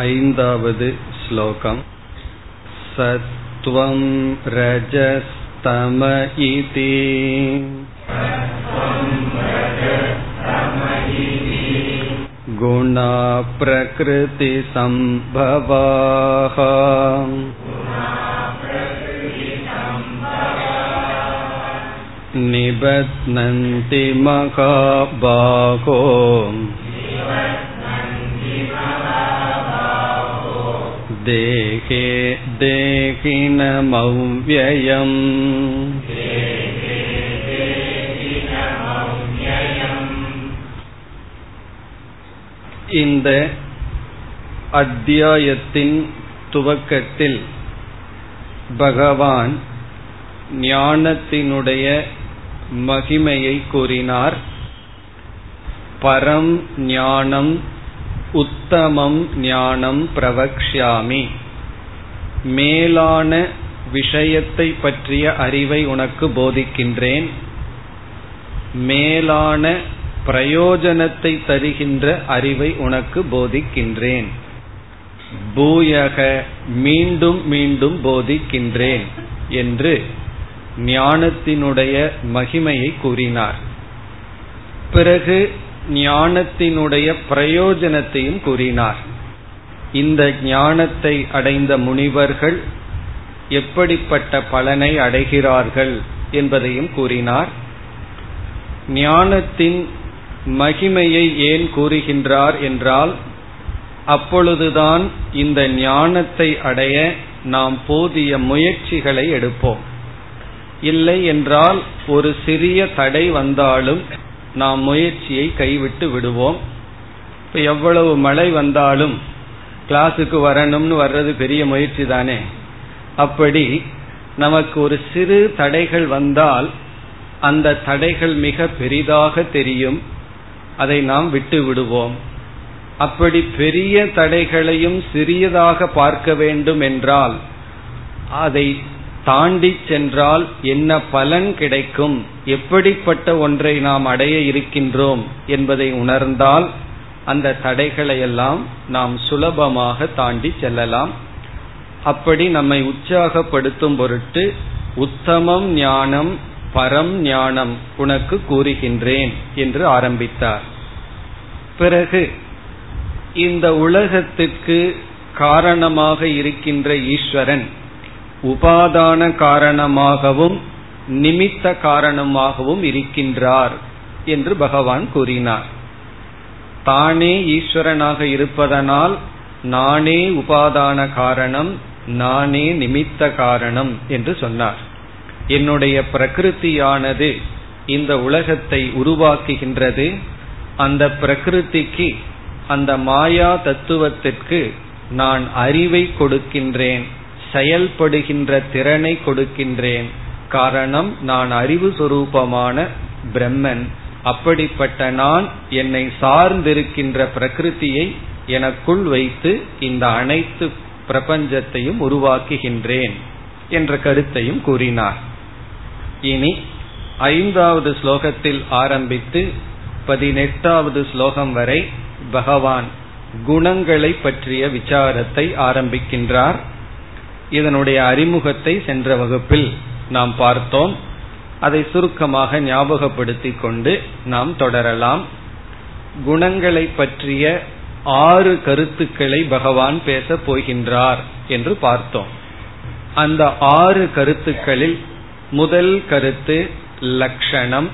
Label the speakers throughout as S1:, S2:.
S1: ऐन्दावद् श्लोकम् सत्त्वं रजस्तम इति गुणाप्रकृतिसम्भवाः निबध्नन्ति महाबाहो देहे देहिनमव्ययम् இந்த அத்தியாயத்தின் துவக்கத்தில் பகவான் ஞானத்தினுடைய மகிமையை கூறினார் பரம் ஞானம் உத்தமம் ஞானம் பிரவக்ஷாமி மேலான விஷயத்தை பற்றிய அறிவை உனக்கு போதிக்கின்றேன் மேலான பிரயோஜனத்தை தருகின்ற அறிவை உனக்கு போதிக்கின்றேன் பூயக மீண்டும் மீண்டும் போதிக்கின்றேன் என்று ஞானத்தினுடைய மகிமையை கூறினார் பிறகு ஞானத்தினுடைய பிரயோஜனத்தையும் கூறினார் இந்த ஞானத்தை அடைந்த முனிவர்கள் எப்படிப்பட்ட பலனை அடைகிறார்கள் என்பதையும் கூறினார் ஞானத்தின் மகிமையை ஏன் கூறுகின்றார் என்றால் அப்பொழுதுதான் இந்த ஞானத்தை அடைய நாம் போதிய முயற்சிகளை எடுப்போம் இல்லை என்றால் ஒரு சிறிய தடை வந்தாலும் நாம் முயற்சியை கைவிட்டு விடுவோம் இப்போ எவ்வளவு மழை வந்தாலும் கிளாஸுக்கு வரணும்னு வர்றது பெரிய முயற்சி தானே அப்படி நமக்கு ஒரு சிறு தடைகள் வந்தால் அந்த தடைகள் மிக பெரிதாக தெரியும் அதை நாம் விட்டு விடுவோம் அப்படி பெரிய தடைகளையும் சிறியதாக பார்க்க வேண்டும் என்றால் அதை தாண்டி சென்றால் என்ன பலன் கிடைக்கும் எப்படிப்பட்ட ஒன்றை நாம் அடைய இருக்கின்றோம் என்பதை உணர்ந்தால் அந்த தடைகளையெல்லாம் நாம் சுலபமாக தாண்டி செல்லலாம் அப்படி நம்மை உற்சாகப்படுத்தும் பொருட்டு உத்தமம் ஞானம் பரம் ஞானம் உனக்கு கூறுகின்றேன் என்று ஆரம்பித்தார் பிறகு இந்த உலகத்துக்கு காரணமாக இருக்கின்ற ஈஸ்வரன் உபாதான காரணமாகவும் நிமித்த காரணமாகவும் இருக்கின்றார் என்று பகவான் கூறினார் தானே ஈஸ்வரனாக இருப்பதனால் நானே உபாதான காரணம் நானே நிமித்த காரணம் என்று சொன்னார் என்னுடைய பிரகிருத்தியானது இந்த உலகத்தை உருவாக்குகின்றது அந்த பிரகிருதிக்கு அந்த மாயா தத்துவத்திற்கு நான் அறிவை கொடுக்கின்றேன் செயல்படுகின்ற திறனை கொடுக்கின்றேன் காரணம் நான் அறிவு சுரூபமான பிரம்மன் அப்படிப்பட்ட நான் என்னை சார்ந்திருக்கின்ற பிரகிருதியை எனக்குள் வைத்து இந்த அனைத்து பிரபஞ்சத்தையும் உருவாக்குகின்றேன் என்ற கருத்தையும் கூறினார் இனி ஐந்தாவது ஸ்லோகத்தில் ஆரம்பித்து பதினெட்டாவது ஸ்லோகம் வரை பகவான் குணங்களை பற்றிய விசாரத்தை ஆரம்பிக்கின்றார் இதனுடைய அறிமுகத்தை சென்ற வகுப்பில் நாம் பார்த்தோம் அதை சுருக்கமாக ஞாபகப்படுத்திக் கொண்டு நாம் தொடரலாம் குணங்களை பற்றிய ஆறு கருத்துக்களை பகவான் பேசப் போகின்றார் என்று பார்த்தோம் அந்த ஆறு கருத்துக்களில் முதல் கருத்து லட்சணம்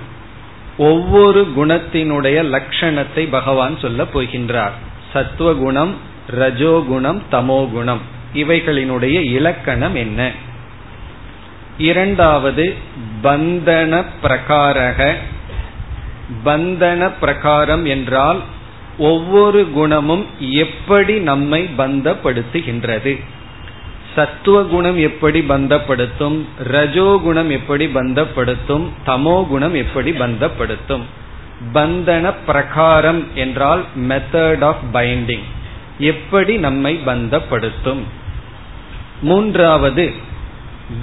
S1: ஒவ்வொரு குணத்தினுடைய லட்சணத்தை பகவான் சொல்ல போகின்றார் சத்துவகுணம் ரஜோகுணம் தமோகுணம் இவைகளினுடைய இலக்கணம் என்ன இரண்டாவது பந்தன பிரகாரக பந்தன பிரகாரம் என்றால் ஒவ்வொரு குணமும் எப்படி நம்மை பந்தப்படுத்துகின்றது சத்துவ குணம் எப்படி பந்தப்படுத்தும் ரஜோகுணம் எப்படி பந்தப்படுத்தும் தமோ குணம் எப்படி பந்தப்படுத்தும் பந்தன பிரகாரம் என்றால் மெத்தட் ஆஃப் பைண்டிங் எப்படி நம்மை பந்தப்படுத்தும் மூன்றாவது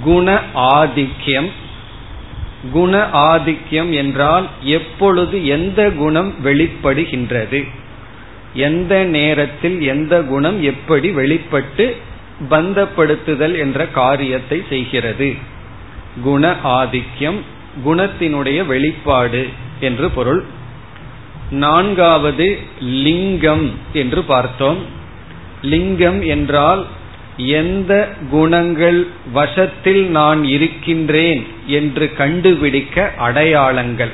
S1: குண ஆதிக்கியம் குண ஆதிக்கியம் என்றால் எப்பொழுது எந்த குணம் வெளிப்படுகின்றது எந்த நேரத்தில் எந்த குணம் எப்படி வெளிப்பட்டு பந்தப்படுத்துதல் என்ற காரியத்தை செய்கிறது குண ஆதிக்கம் குணத்தினுடைய வெளிப்பாடு என்று பொருள் நான்காவது லிங்கம் என்று பார்த்தோம் லிங்கம் என்றால் எந்த குணங்கள் வசத்தில் நான் இருக்கின்றேன் என்று கண்டுபிடிக்க அடையாளங்கள்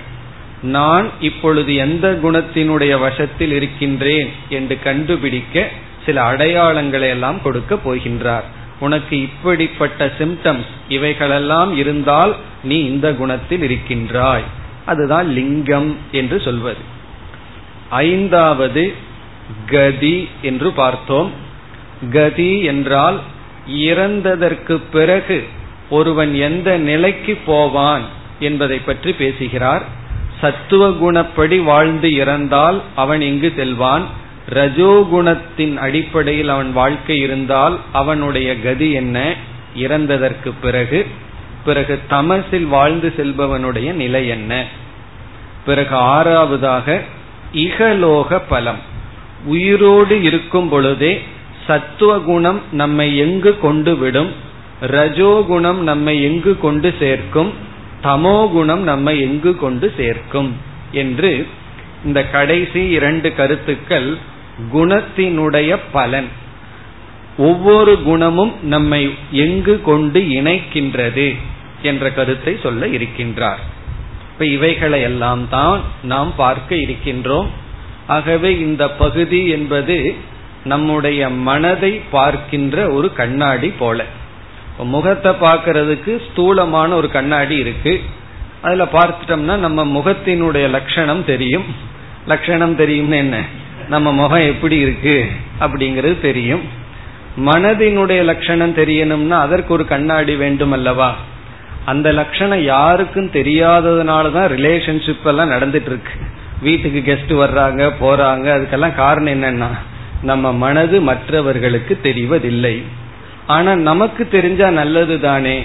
S1: நான் இப்பொழுது எந்த குணத்தினுடைய வசத்தில் இருக்கின்றேன் என்று கண்டுபிடிக்க சில அடையாளங்களை எல்லாம் கொடுக்க போகின்றார் உனக்கு இப்படிப்பட்ட சிம்டம்ஸ் இவைகளெல்லாம் இருந்தால் நீ இந்த குணத்தில் இருக்கின்றாய் அதுதான் லிங்கம் என்று சொல்வது ஐந்தாவது கதி என்று பார்த்தோம் கதி என்றால் இறந்ததற்கு பிறகு ஒருவன் எந்த நிலைக்கு போவான் என்பதை பற்றி பேசுகிறார் சத்துவ குணப்படி வாழ்ந்து இறந்தால் அவன் இங்கு செல்வான் ரஜோகுணத்தின் அடிப்படையில் அவன் வாழ்க்கை இருந்தால் அவனுடைய கதி என்ன இறந்ததற்கு பிறகு பிறகு தமசில் வாழ்ந்து செல்பவனுடைய நிலை என்ன பிறகு ஆறாவதாக இகலோக பலம் உயிரோடு இருக்கும் பொழுதே சத்துவகுணம் நம்மை எங்கு கொண்டு விடும் ரஜோகுணம் நம்மை எங்கு கொண்டு சேர்க்கும் தமோகுணம் நம்மை எங்கு கொண்டு சேர்க்கும் என்று இந்த கடைசி இரண்டு கருத்துக்கள் குணத்தினுடைய பலன் ஒவ்வொரு குணமும் நம்மை எங்கு கொண்டு இணைக்கின்றது என்ற கருத்தை சொல்ல இருக்கின்றார் இப்ப இவைகளை எல்லாம் தான் நாம் பார்க்க இருக்கின்றோம் ஆகவே இந்த பகுதி என்பது நம்முடைய மனதை பார்க்கின்ற ஒரு கண்ணாடி போல முகத்தை பார்க்கறதுக்கு ஸ்தூலமான ஒரு கண்ணாடி இருக்கு அதுல பார்த்துட்டோம்னா நம்ம முகத்தினுடைய லட்சணம் தெரியும் லட்சணம் தெரியும்னு என்ன நம்ம முகம் எப்படி இருக்கு அப்படிங்கிறது தெரியும் மனதினுடைய லட்சணம் தெரியணும்னா அதற்கு ஒரு கண்ணாடி வேண்டும் அல்லவா அந்த லட்சணம் யாருக்கும் தெரியாததுனால தான் ரிலேஷன்ஷிப் எல்லாம் நடந்துட்டு இருக்கு வீட்டுக்கு கெஸ்ட் வர்றாங்க போறாங்க அதுக்கெல்லாம் காரணம் என்னன்னா நம்ம மனது மற்றவர்களுக்கு தெரிவதில்லை ஆனா நமக்கு தெரிஞ்சா நல்லது தானே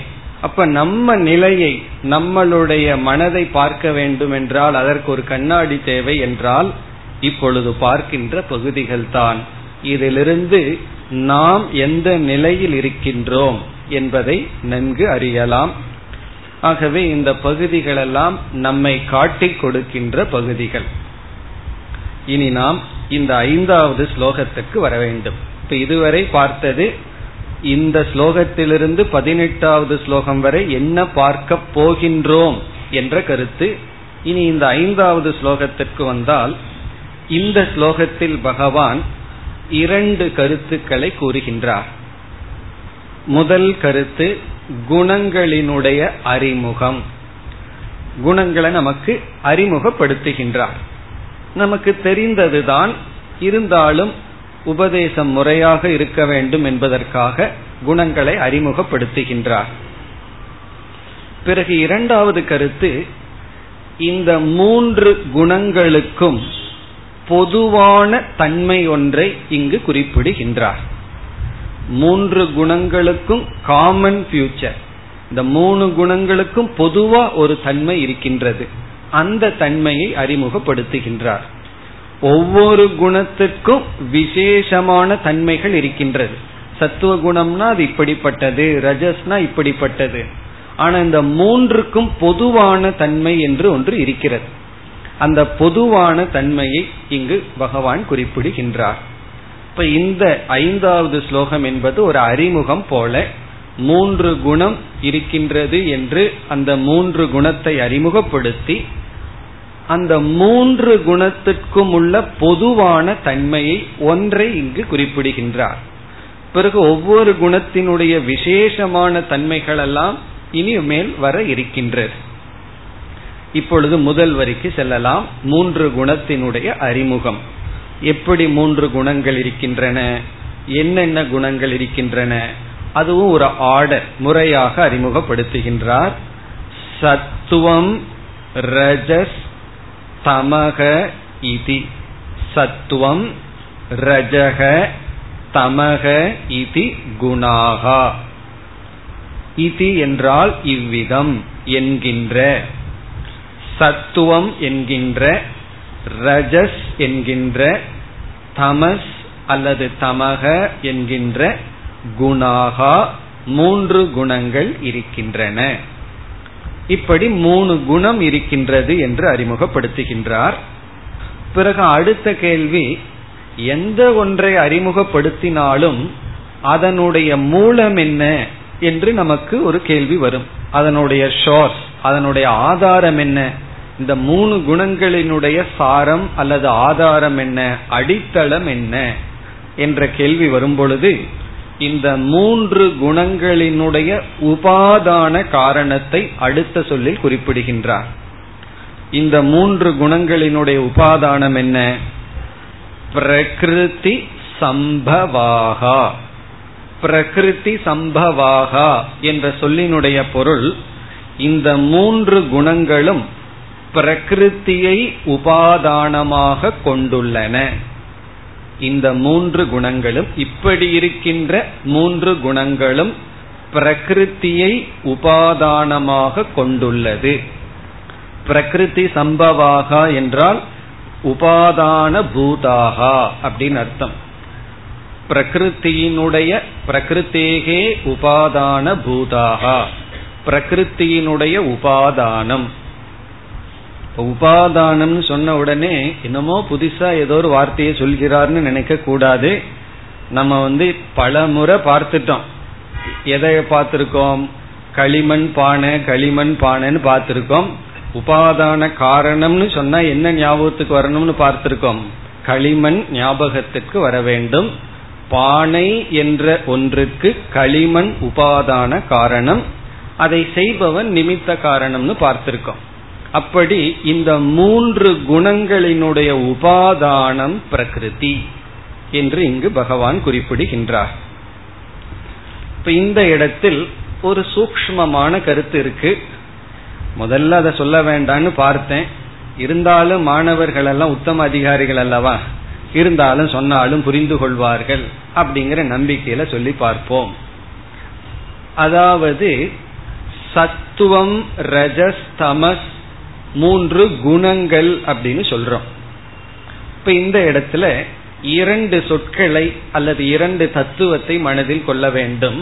S1: அப்ப நம்ம நிலையை நம்மளுடைய மனதை பார்க்க வேண்டும் என்றால் அதற்கு ஒரு கண்ணாடி தேவை என்றால் இப்பொழுது பார்க்கின்ற பகுதிகள் தான் இதிலிருந்து நாம் எந்த நிலையில் இருக்கின்றோம் என்பதை நன்கு அறியலாம் ஆகவே இந்த பகுதிகளெல்லாம் நம்மை காட்டிக் கொடுக்கின்ற பகுதிகள் இனி நாம் இந்த ஐந்தாவது ஸ்லோகத்துக்கு வர வேண்டும் இப்ப இதுவரை பார்த்தது இந்த ஸ்லோகத்திலிருந்து பதினெட்டாவது ஸ்லோகம் வரை என்ன பார்க்க போகின்றோம் என்ற கருத்து இனி இந்த ஐந்தாவது ஸ்லோகத்திற்கு வந்தால் இந்த ஸ்லோகத்தில் பகவான் இரண்டு கருத்துக்களை கூறுகின்றார் முதல் கருத்து குணங்களினுடைய அறிமுகம் குணங்களை நமக்கு அறிமுகப்படுத்துகின்றார் நமக்கு தெரிந்ததுதான் இருந்தாலும் உபதேசம் முறையாக இருக்க வேண்டும் என்பதற்காக குணங்களை அறிமுகப்படுத்துகின்றார் பிறகு இரண்டாவது கருத்து இந்த மூன்று குணங்களுக்கும் பொதுவான தன்மை ஒன்றை இங்கு குறிப்பிடுகின்றார் மூன்று குணங்களுக்கும் காமன் ஃபியூச்சர் இந்த மூணு குணங்களுக்கும் பொதுவா ஒரு தன்மை இருக்கின்றது அந்த தன்மையை அறிமுகப்படுத்துகின்றார் ஒவ்வொரு குணத்திற்கும் விசேஷமான தன்மைகள் இருக்கின்றது சத்துவ குணம்னா அது இப்படிப்பட்டது ரஜஸ்னா இப்படிப்பட்டது ஆனா இந்த மூன்றுக்கும் பொதுவான தன்மை என்று ஒன்று இருக்கிறது அந்த பொதுவான தன்மையை இங்கு பகவான் குறிப்பிடுகின்றார் இப்ப இந்த ஐந்தாவது ஸ்லோகம் என்பது ஒரு அறிமுகம் போல மூன்று குணம் இருக்கின்றது என்று அந்த மூன்று குணத்தை அறிமுகப்படுத்தி அந்த மூன்று குணத்திற்கும் உள்ள பொதுவான தன்மையை ஒன்றை இங்கு குறிப்பிடுகின்றார் பிறகு ஒவ்வொரு குணத்தினுடைய விசேஷமான தன்மைகளெல்லாம் இனிமேல் வர இருக்கின்றது இப்பொழுது முதல் வரிக்கு செல்லலாம் மூன்று குணத்தினுடைய அறிமுகம் எப்படி மூன்று குணங்கள் இருக்கின்றன என்னென்ன குணங்கள் இருக்கின்றன அதுவும் ஒரு ஆர்டர் முறையாக அறிமுகப்படுத்துகின்றார் சத்துவம் ரஜஸ் தமக இதி சத்துவம் ரஜக தமக இதி குணாகா இதி என்றால் இவ்விதம் என்கின்ற சத்துவம் என்கின்ற ரஜஸ் என்கின்ற தமஸ் அல்லது தமக என்கின்ற குணாகா மூன்று குணங்கள் இருக்கின்றன இப்படி மூணு குணம் இருக்கின்றது என்று அறிமுகப்படுத்துகின்றார் பிறகு அடுத்த கேள்வி எந்த ஒன்றை அறிமுகப்படுத்தினாலும் அதனுடைய மூலம் என்ன என்று நமக்கு ஒரு கேள்வி வரும் அதனுடைய ஷோர்ஸ் அதனுடைய ஆதாரம் என்ன இந்த மூணு குணங்களினுடைய சாரம் அல்லது ஆதாரம் என்ன அடித்தளம் என்ன என்ற கேள்வி வரும்பொழுது இந்த மூன்று குணங்களினுடைய உபாதான காரணத்தை அடுத்த சொல்லில் குறிப்பிடுகின்றார் இந்த மூன்று குணங்களினுடைய உபாதானம் என்ன பிரகிருதி சம்பவாகா பிரகிருதி சம்பவாகா என்ற சொல்லினுடைய பொருள் இந்த மூன்று குணங்களும் பிரகிருத்தியை உபாதானமாக கொண்டுள்ளன இந்த மூன்று குணங்களும் இப்படி இருக்கின்ற மூன்று குணங்களும் பிரகிருத்தியை உபாதானமாக கொண்டுள்ளது பிரகிருதி சம்பவாகா என்றால் உபாதான பூதாகா அப்படின்னு அர்த்தம் பிரகிருத்தியினுடைய பிரகிருத்தேகே உபாதான பூதாகா பிரகிருத்தியினுடைய உபாதானம் உபாதானம்னு சொன்ன உடனே என்னமோ புதுசா ஏதோ ஒரு வார்த்தையை சொல்கிறார்னு நினைக்க கூடாது நம்ம வந்து பல முறை பார்த்துட்டோம் எதை பார்த்திருக்கோம் களிமண் பானை களிமண் பானைன்னு பார்த்திருக்கோம் உபாதான காரணம்னு சொன்னா என்ன ஞாபகத்துக்கு வரணும்னு பார்த்திருக்கோம் களிமண் ஞாபகத்துக்கு வர வேண்டும் பானை என்ற ஒன்றுக்கு களிமண் உபாதான காரணம் அதை செய்பவன் நிமித்த காரணம்னு பார்த்திருக்கோம் அப்படி இந்த மூன்று குணங்களினுடைய உபாதானம் பிரகிருதி என்று இங்கு பகவான் குறிப்பிடுகின்றார் இப்ப இந்த இடத்தில் ஒரு சூக்மமான கருத்து இருக்கு முதல்ல அதை சொல்ல வேண்டான்னு பார்த்தேன் இருந்தாலும் மாணவர்கள் எல்லாம் உத்தம அதிகாரிகள் அல்லவா இருந்தாலும் சொன்னாலும் புரிந்து கொள்வார்கள் அப்படிங்கிற நம்பிக்கையில சொல்லி பார்ப்போம் அதாவது சத்துவம் ரஜஸ் தமஸ் மூன்று குணங்கள் அப்படின்னு சொல்றோம் இப்ப இந்த இடத்துல இரண்டு சொற்களை அல்லது இரண்டு தத்துவத்தை மனதில் கொள்ள வேண்டும்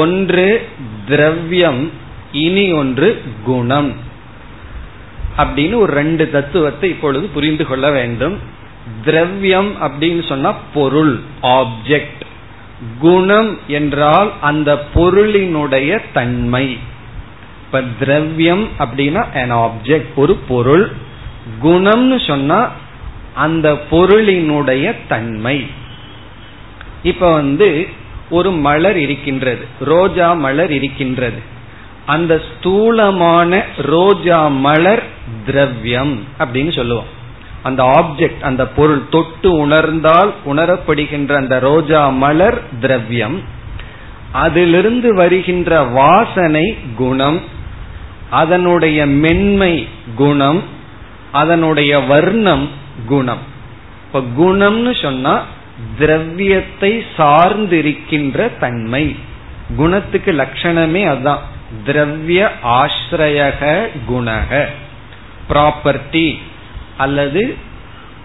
S1: ஒன்று திரவியம் இனி ஒன்று குணம் அப்படின்னு ஒரு ரெண்டு தத்துவத்தை இப்பொழுது புரிந்து கொள்ள வேண்டும் திரவியம் அப்படின்னு சொன்னா பொருள் ஆப்ஜெக்ட் குணம் என்றால் அந்த பொருளினுடைய தன்மை இப்ப திரவியம் அப்படின்னா அன் ஆப்ஜெக்ட் ஒரு பொருள் குணம்னு சொன்னா அந்த பொருளினுடைய தன்மை இப்ப வந்து ஒரு மலர் இருக்கின்றது ரோஜா மலர் இருக்கின்றது அந்த ஸ்தூலமான ரோஜா மலர் திரவியம் அப்படின்னு சொல்லுவோம் அந்த ஆப்ஜெக்ட் அந்த பொருள் தொட்டு உணர்ந்தால் உணரப்படுகின்ற அந்த ரோஜா மலர் திரவியம் அதிலிருந்து வருகின்ற வாசனை குணம் அதனுடைய மென்மை குணம் அதனுடைய வர்ணம் குணம் இப்ப குணம்னு சொன்னா திரவியத்தை சார்ந்திருக்கின்ற தன்மை குணத்துக்கு லட்சணமே அதுதான் திரவிய ஆசிரிய குணக ப்ராப்பர்ட்டி அல்லது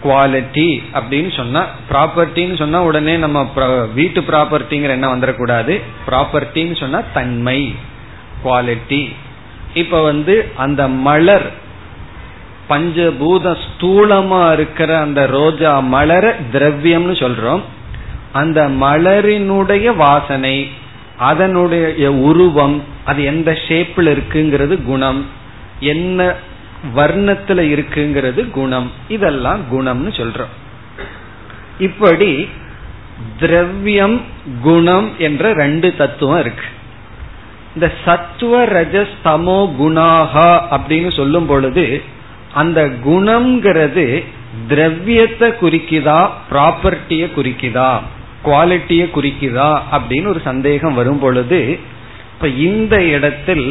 S1: குவாலிட்டி அப்படின்னு சொன்னா ப்ராப்பர்ட்டின்னு சொன்னா உடனே நம்ம வீட்டு ப்ராப்பர்ட்டிங்கிற என்ன வந்துடக்கூடாது ப்ராப்பர்ட்டின்னு சொன்னா தன்மை குவாலிட்டி இப்ப வந்து அந்த மலர் பஞ்சபூத ஸ்தூலமா இருக்கிற அந்த ரோஜா மலர திரவியம்னு சொல்றோம் அந்த மலரினுடைய வாசனை அதனுடைய உருவம் அது எந்த ஷேப்பில் இருக்குங்கிறது குணம் என்ன வர்ணத்துல இருக்குங்கிறது குணம் இதெல்லாம் குணம்னு சொல்றோம் இப்படி திரவியம் குணம் என்ற ரெண்டு தத்துவம் இருக்கு இந்த சத்துவ ரஜஸ் தமோ குணாகா அப்படின்னு சொல்லும் பொழுது அந்த குணம்ங்கிறது திரவியத்தை குறிக்குதா ப்ராப்பர்ட்டிய குறிக்குதா குவாலிட்டிய குறிக்குதா அப்படின்னு ஒரு சந்தேகம் வரும் பொழுது இப்ப இந்த இடத்தில்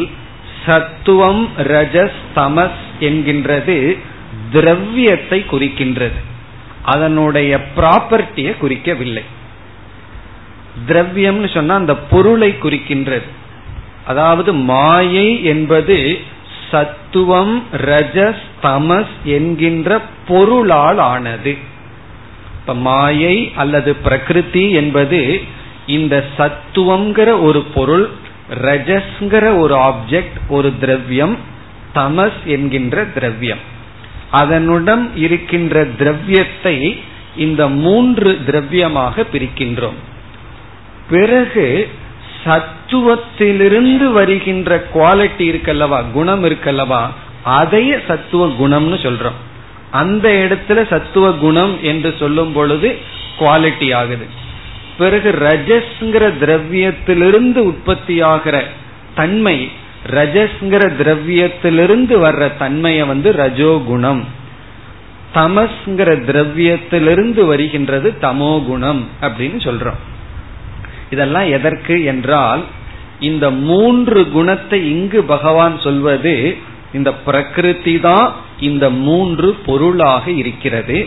S1: சத்துவம் ரஜஸ் தமஸ் என்கின்றது திரவியத்தை குறிக்கின்றது அதனுடைய ப்ராப்பர்ட்டியை குறிக்கவில்லை திரவியம்னு சொன்னா அந்த பொருளை குறிக்கின்றது அதாவது மாயை என்பது சத்துவம் ரஜஸ் தமஸ் என்கின்ற பொருளால் ஆனது இப்ப மாயை அல்லது பிரகிருதி என்பது இந்த சத்துவம்ங்கிற ஒரு பொருள் ரஜஸ்ங்கிற ஒரு ஆப்ஜெக்ட் ஒரு திரவியம் தமஸ் என்கின்ற திரவியம் அதனுடன் இருக்கின்ற திரவியத்தை இந்த மூன்று திரவியமாக பிரிக்கின்றோம் பிறகு சத்துவத்திலிருந்து வருகின்ற குவாலிட்டி இருக்கல்லவா குணம் இருக்கல்லவா அதையே சத்துவ குணம்னு சொல்றோம் அந்த இடத்துல சத்துவ குணம் என்று சொல்லும் பொழுது குவாலிட்டி ஆகுது பிறகு ரஜஸ்ங்கிற திரவியத்திலிருந்து உற்பத்தியாகிற தன்மை ரஜஸ்ங்கிற திரவியத்திலிருந்து வர்ற தன்மையை வந்து ரஜோகுணம் தமஸ்ங்கிற திரவியத்திலிருந்து வருகின்றது தமோ குணம் அப்படின்னு சொல்றோம் இதெல்லாம் எதற்கு என்றால் இந்த மூன்று குணத்தை இங்கு பகவான் சொல்வது இந்த பிரகிருதி தான் இந்த மூன்று பொருளாக இருக்கிறது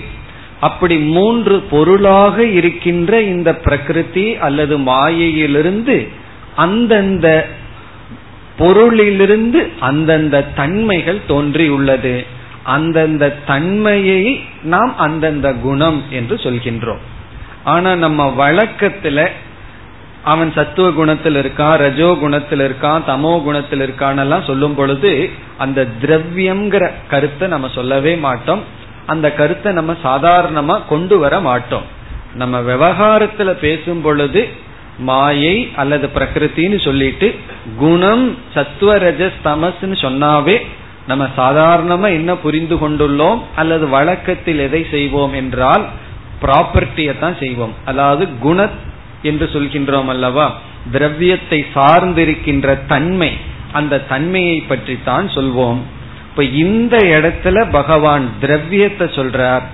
S1: அப்படி மூன்று பொருளாக இருக்கின்ற இந்த பிரகிருதி அல்லது மாயையிலிருந்து அந்தந்த பொருளிலிருந்து அந்தந்த தன்மைகள் தோன்றியுள்ளது அந்தந்த தன்மையை நாம் அந்தந்த குணம் என்று சொல்கின்றோம் ஆனா நம்ம வழக்கத்துல அவன் சத்துவ குணத்தில் இருக்கான் ரஜோ குணத்தில் இருக்கான் தமோ குணத்தில் இருக்கான்லாம் சொல்லும் பொழுது அந்த திரவியம்ங்கிற கருத்தை நம்ம சொல்லவே மாட்டோம் அந்த கருத்தை நம்ம சாதாரணமா கொண்டு வர மாட்டோம் நம்ம விவகாரத்துல பேசும் பொழுது மாயை அல்லது பிரகிருத்தின்னு சொல்லிட்டு குணம் சத்துவ ரஜஸ் தமஸ்ன்னு சொன்னாவே நம்ம சாதாரணமா என்ன புரிந்து கொண்டுள்ளோம் அல்லது வழக்கத்தில் எதை செய்வோம் என்றால் ப்ராப்பர்ட்டியை தான் செய்வோம் அதாவது குண என்று சொல்கின்றோம் அல்லவா திரவியத்தை சார்ந்திருக்கின்ற தன்மை அந்த தன்மையை பற்றி தான் சொல்வோம் இப்ப இந்த இடத்துல பகவான் திரவியத்தை சொல்றார்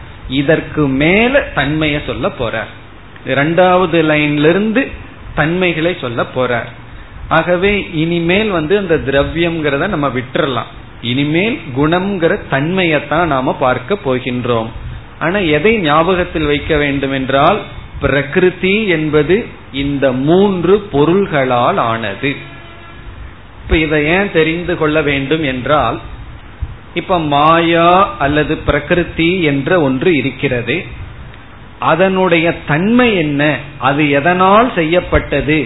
S1: இதற்கு மேல தன்மைய சொல்ல போறார் இரண்டாவது லைன்ல இருந்து தன்மைகளை சொல்ல போறார் ஆகவே இனிமேல் வந்து அந்த திரவியம்ங்கிறத நம்ம விட்டுறலாம் இனிமேல் குணம்ங்கிற தன்மையத்தான் நாம பார்க்க போகின்றோம் ஆனா எதை ஞாபகத்தில் வைக்க வேண்டும் என்றால் பிரகிருதி என்பது இந்த மூன்று பொருள்களால் ஆனது இப்ப இதை ஏன் தெரிந்து கொள்ள வேண்டும் என்றால் இப்ப மாயா அல்லது பிரகிருதி என்ற ஒன்று இருக்கிறது அதனுடைய தன்மை என்ன அது எதனால் செய்யப்பட்டது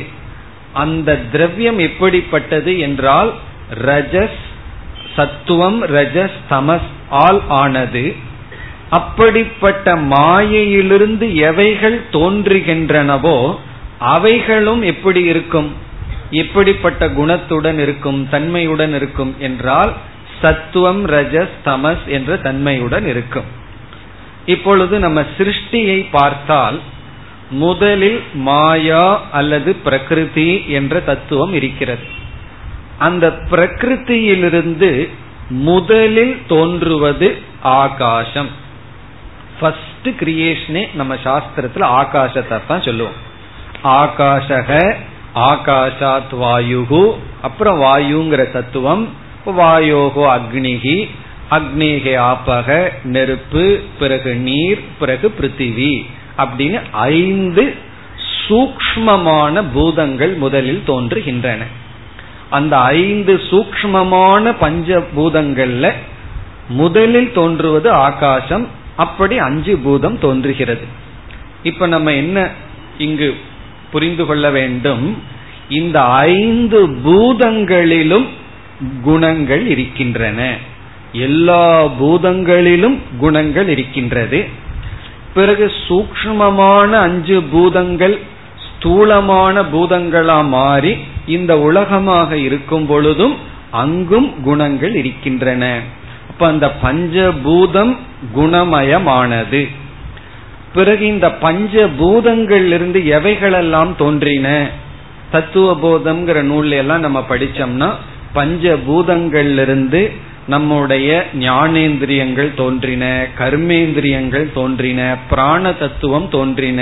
S1: அந்த திரவியம் எப்படிப்பட்டது என்றால் ரஜஸ் சத்துவம் ரஜஸ் தமஸ் ஆல் ஆனது அப்படிப்பட்ட மாயையிலிருந்து எவைகள் தோன்றுகின்றனவோ அவைகளும் எப்படி இருக்கும் எப்படிப்பட்ட குணத்துடன் இருக்கும் தன்மையுடன் இருக்கும் என்றால் சத்துவம் ரஜஸ் தமஸ் என்ற தன்மையுடன் இருக்கும் இப்பொழுது நம்ம சிருஷ்டியை பார்த்தால் முதலில் மாயா அல்லது பிரகிருதி என்ற தத்துவம் இருக்கிறது அந்த பிரகிருத்தியிலிருந்து முதலில் தோன்றுவது ஆகாசம் ஃபர்ஸ்ட் கிரியேஷனே நம்ம சாஸ்திரத்துல ஆகாசத்தை தான் சொல்லுவோம் ஆகாஷக ஆகாஷாத் வாயுகு அப்புறம் வாயுங்கிற தத்துவம் வாயோகோ அக்னிகி அக்னிகே ஆப்பக நெருப்பு பிறகு நீர் பிறகு பிருத்திவி அப்படின்னு ஐந்து சூக்மமான பூதங்கள் முதலில் தோன்றுகின்றன அந்த ஐந்து சூக்மமான பஞ்சபூதங்கள்ல முதலில் தோன்றுவது ஆகாசம் அப்படி அஞ்சு பூதம் தோன்றுகிறது இப்ப நம்ம என்ன இங்கு புரிந்து கொள்ள வேண்டும் இந்த ஐந்து பூதங்களிலும் குணங்கள் இருக்கின்றன எல்லா பூதங்களிலும் குணங்கள் இருக்கின்றது பிறகு சூக்மமான அஞ்சு பூதங்கள் ஸ்தூலமான பூதங்களா மாறி இந்த உலகமாக இருக்கும் பொழுதும் அங்கும் குணங்கள் இருக்கின்றன இப்ப அந்த பஞ்சபூதம் குணமயமானது பிறகு இந்த பஞ்சபூதங்கள் இருந்து எவைகளெல்லாம் தோன்றின தத்துவ போதம்ங்கிற நூல்ல எல்லாம் நம்ம படிச்சோம்னா இருந்து நம்முடைய ஞானேந்திரியங்கள் தோன்றின கர்மேந்திரியங்கள் தோன்றின பிராண தத்துவம் தோன்றின